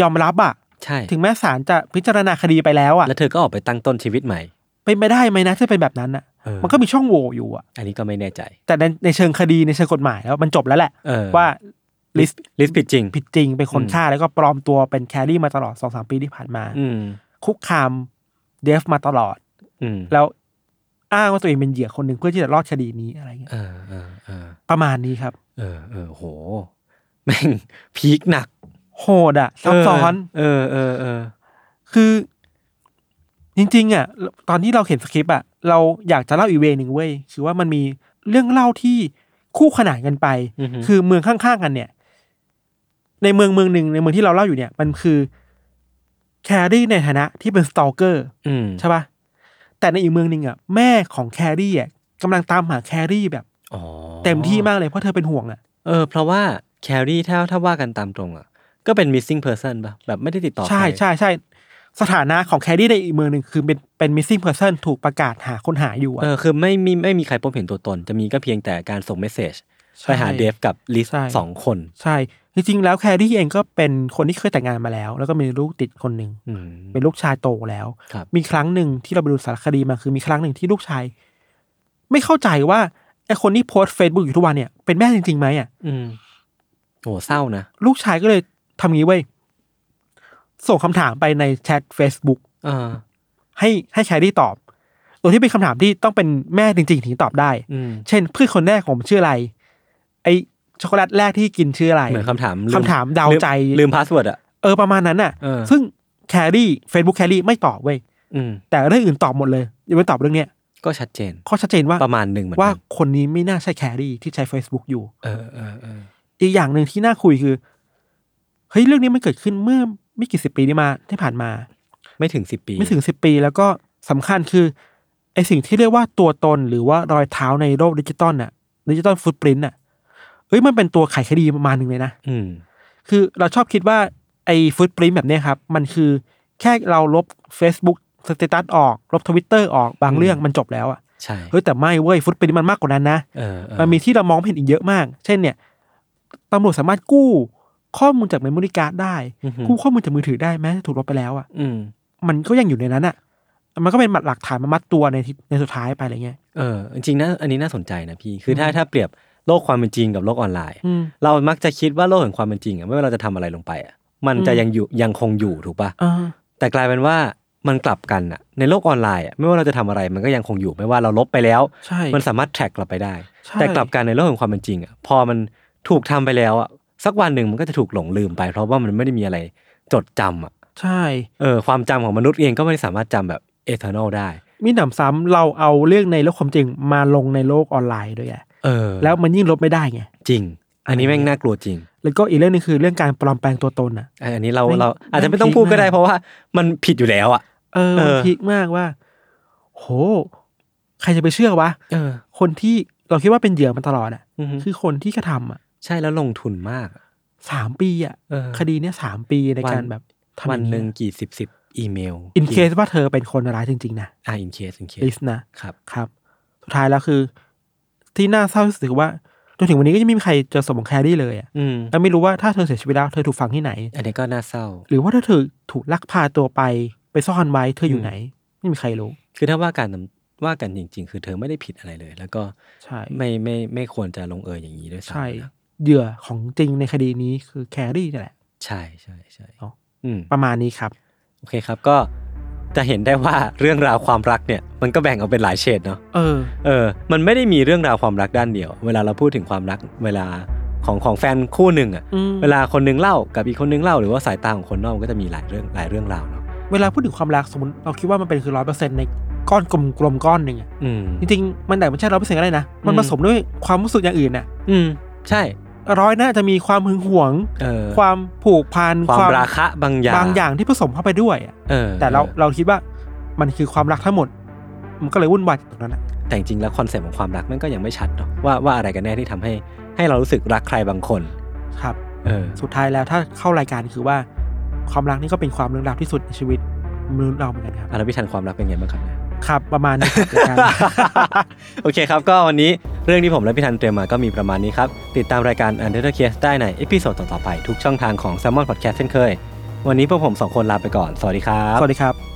ยอมรับอะใช่ ถึงแม้ศาลจะพิจารณาคดีไปแล้วอะแล้วเธอก็ออกไปตั้งต้นชีวิตใหม่ เป็นไปได้ไหมนะถ้าเป็นแบบนั้นอะเออมันก็มีช่องโหว่อยู่อะอันนี้ก็ไม่แน่ใจ แต่ในในเชิงคดีในเชิงกฎหมายแล้วมันจบแล้วแหละ เออ ว่า ลิสลิสผิดจริง ผิดจริงเป็นคนอืมฆ่าแล้วก็ปลอมตัวเป็นแครี่มาตลอดสองสามปีที่ผ่านมา อืมคุกคามเดฟมาตลอด อืมแล้วอ้างว่าตัวเองเป็นเหยื่อคนหนึ่งเพื่อที่จะรอดคดีนี้อะไรเงี้ยเออเออเออประมาณนี้ครับ เออเออโหแม่งพีคหนัก โหดอะซับซ้อน เออเออเออคือ จริง ๆอะตอนที่เราเขียนสคริปต์อะเราอยากจะเล่าอีกเวย์หนึ่งเว้ยคือว่ามันมีเรื่องเล่าที่คู่ขนานกันไปอือฮึคือเมืองข้างๆกันเนี่ย ในเมืองเมืองหนึ่งในเมืองที่เราเล่าอยู่เนี่ย มันคือแครี่ในฐานะที่เป็น stalker อืมใช่ปะแต่ในอีกเมืองหนึ่งอะแม่ของแครี่อะกำลังตามหาแครี่แบบอ๋อเต็มที่มากเลยเพราะเธอเป็นห่วงอะเออเพราะว่าแครี่ถ้าถ้าว่ากันตามตรงอะ ก็เป็น missing person ป่ะแบบไม่ได้ติดต่อใช่ครใช่ใช่สถานะของแครี่ในอีกเมืองหนึ่งคือเป็นเป็น missing person ถูกประกาศหาคนหายอยู่อะเออคือไม่มีไม่มีใครพบเห็นตัวตน จะมีก็เพียงแต่การส่ง messageใช่ไปหาเดฟกับลิสใช่สองคน ใช่ จริงๆแล้วแครี่เองก็เป็นคนที่เคยแต่งงานมาแล้ว แล้วก็มีลูกติดคนหนึ่งอืมเป็นลูกชายโตแล้วครับมีครั้งหนึ่งที่เราไปดูสารคดีมาคือมีครั้งหนึ่งที่ลูกชาย ไม่เข้าใจว่าไอคนที่โพสเฟซบุ๊กอยู่ทุกวันเนี่ยเป็นแม่จริงๆไหมอะอืมโหเศร้านะ ลูกชายก็เลยทำงี้เว้ยส่งคำถามไปในแชท Facebook เออให้ให้แครี่ตอบโดยที่เป็นคำถามที่ต้องเป็นแม่จริงๆถึงตอบได้อืมเช่นเพื่อนคนแรกของผมชื่ออะไรไอ ช็อกโกแลตแรกที่กินชื่ออะไรเหมือนคำถามลืคำถามเดาใจลืม passwordอะเออประมาณนั้นน่ะเออซึ่งแครี่เฟซบุ๊กแครี่ไม่ตอบเว้ยอืมแต่เรื่องอื่นตอบหมดเลยยกเว้นตอบเรื่องเนี้ยก็ชัดเจนข้อชัดเจนว่าประมาณหนึ่งเหมือนว่ากันคนนี้ไม่น่าใช่แครี่ที่ใช้ Facebook อยู่ เออเออเอออีกอย่างหนึ่งที่น่าคุยคือเฮ้ยเรื่องนี้มันเกิดขึ้นเมื่อไม่กี่สิบปีที่มาที่ผ่านมา ไม่ถึงสิบปี ไม่ถึงสิบปีแล้วก็สำคัญคือไอสิ่งที่เรียกว่าตัวตนหรือว่ารอยเท้าในโลกดิจิตอลน่ะ digital footprint น่ะ เอ้ยมันเป็นตัวไขคดีประมาณหนึ่งเลยนะอืมคือเราชอบคิดว่าไอ้ footprint แบบเนี้ยครับ มันคือแค่เราลบ Facebook status ออก ลบทวิตเตอร์ออกบางอืมเรื่องมันจบแล้วอะใช่เฮ้ยแต่ไม่เว้ย footprint มันมากกว่านั้นนะเออเออมันมีที่เรามองไม่เห็นอีกเยอะมาก เช่นเนี่ยตำรวจสามารถกู้ข้อมูลจาก memory card ได้ อือหือ กู้ข้อมูลจากมือถือได้แม้จะถูกลบไปแล้วอะ อืมมันก็ยังอยู่ในนั้นอะ มันก็เป็นหลักฐานมามัดตัวในที่ในสุดท้ายไปอะไรเงี้ย เออจริงๆนะอันนี้น่าสนใจนะพี่คือถ้าถ้าเปรียบ โลกความเป็นจริงกับโลกออนไลน์อืมเรามักจะคิดว่าโลกแห่งความเป็นจริงอะไม่ว่าเราจะทำอะไรลงไปอะมันจะอืมยังอยู่ยังคงอยู่ถูกปะเออแต่กลายเป็นว่ามันกลับกันอะในโลกออนไลน์อะไม่ว่าเราจะทำอะไรมันก็ยังคงอยู่ไม่ว่าเราลบไปแล้วใช่มันสามารถ track กลับไปได้ใช่แต่กลับกันในโลกของความเป็นจริงอะพอมันถูกทำไปแล้วอะสักวันหนึ่งมันก็จะถูกหลงลืมไป เพราะว่ามันไม่ได้มีอะไรจดจำอะใช่เออความจำของมนุษย์เองก็ไม่ได้สามารถจำแบบ eternal ได้ มิหนำซ้ำเราเอาเรื่องในโลกความจริงมาลงในโลกออนไลน์ด้วยไงเออ แล้วมันยิ่งลบไม่ได้ไงจริง อันนี้แม่งน่ากลัวจริง แล้วก็อีกเรื่องหนึ่งคือเรื่องการปลอมแปลงตัวตนอะเอออันนี้เราแม่งเราอาจจะแม่งไม่ต้องพูดก็ได้พีคมากเพราะว่ามันผิดอยู่แล้วอะเออเอมันอพีคมากว่า โห ใครจะไปเชื่อวะเออ คนที่เราคิดว่าเป็นเหยื่อมันตลอดอะอือฮึคือคนที่กระทำอะ ใช่แล้วลงทุนมากอะสามปีอะเออคดีเนี้ยสามปีในการวันแบบทำวันหนึ่งกี่สิบสิบอีเมล in caseว่าเธอเป็นคนร้ายจริง ๆ นะ อ่า in case in case ลิสนะครับ ครับ สุดท้ายแล้วคือ ที่น่าเศร้าที่สุดคือว่าจนถึงวันนี้ก็ยังไม่มีใครเจอศพของแครี่เลยอะอืมแล้วไม่รู้ว่าถ้าเธอเสียชีวิตแล้วเธอถูกฝังที่ไหน อันนี้ก็น่าเศร้า หรือว่าถ้าเธอถูกลักพาตัวไปไปซ่อนไว้เธออยู่อืมไหน ไม่มีใครรู้ คือถ้าว่าการว่ากันจริง ๆ คือเธอไม่ได้ผิดอะไรเลย แล้วก็ใช่ ไม่ไม่ไม่ควรจะลงเอยอย่างนี้ด้วยซ้ำใช่ นะเหยื่อของจริงในคดีนี้คือแครี่นี่แหละ ใช่ใช่ใช่เนอะ อืม ประมาณนี้ครับ โอเคครับ ก็ จะเห็นได้ว่าเรื่องราวความรักเนี่ยมันก็แบ่งออกเป็นหลายเฉดเนาะ เออ เออ มันไม่ได้มีเรื่องราวความรักด้านเดียว เวลาเราพูดถึงความรักเวลาของของแฟนคู่หนึ่งอะอืมเวลาคนหนึงเล่ากับอีกคนหนึงเล่าหรือว่าสายตาของคนนอกมันก็จะมีหลายเรื่องหลายเรื่องราวเนาะ เวลาพูดถึงความรักสมมติเราคิดว่ามันเป็นคือร้อยเปอร์เซ็นในก้อนกลมกลมๆก้อนหนึ่งอะอืมจริงๆมันแต่ไม่ใช่ร้อยเปอร์เซ็นต์ก็ได้นะ มันอืมผสมด้วยความรู้สึกอย่างอื่นน่ะ อืม ใช่ ร้อยน่าจะมีความหึงหวง เออ ความผูกพันความราคะบางอย่างบางอย่างที่ผสมเข้าไปด้วยอะเออแต่เราออเราคิดว่ามันคือความรักทั้งหมด มันก็เลยวุ่นวายตรงนั้นอะแต่จริงๆแล้ว concept ของความรักมันก็ยังไม่ชัดเนาะว่าว่าอะไรกันแน่ที่ทำให้ให้เรารู้สึกรักใครบางคน ครับ เออ สุดท้ายแล้วถ้าเข้ารายการคือว่าความรักนี่ก็เป็นความเรื่องราวที่สุดในชีวิตมนุษย์เราเหมือนกันครับอะแล้วพี่ทันความรักเป็นไงบ้างครับเนี่ย ครับประมาณนี้ครับรายการโอเคครับ ก็วันนี้เรื่องที่ผมและพี่ทันเตรียมมาก็มีประมาณนี้ครับ ติดตามรายการ u n d e r t a Case ได้ใน episode ต่อๆไปทุกช่องทางของ Salmon Podcast เช่นเคย วันนี้พวกผมสองคนลาไปก่อน สวัสดีครับ สวัสดีครับ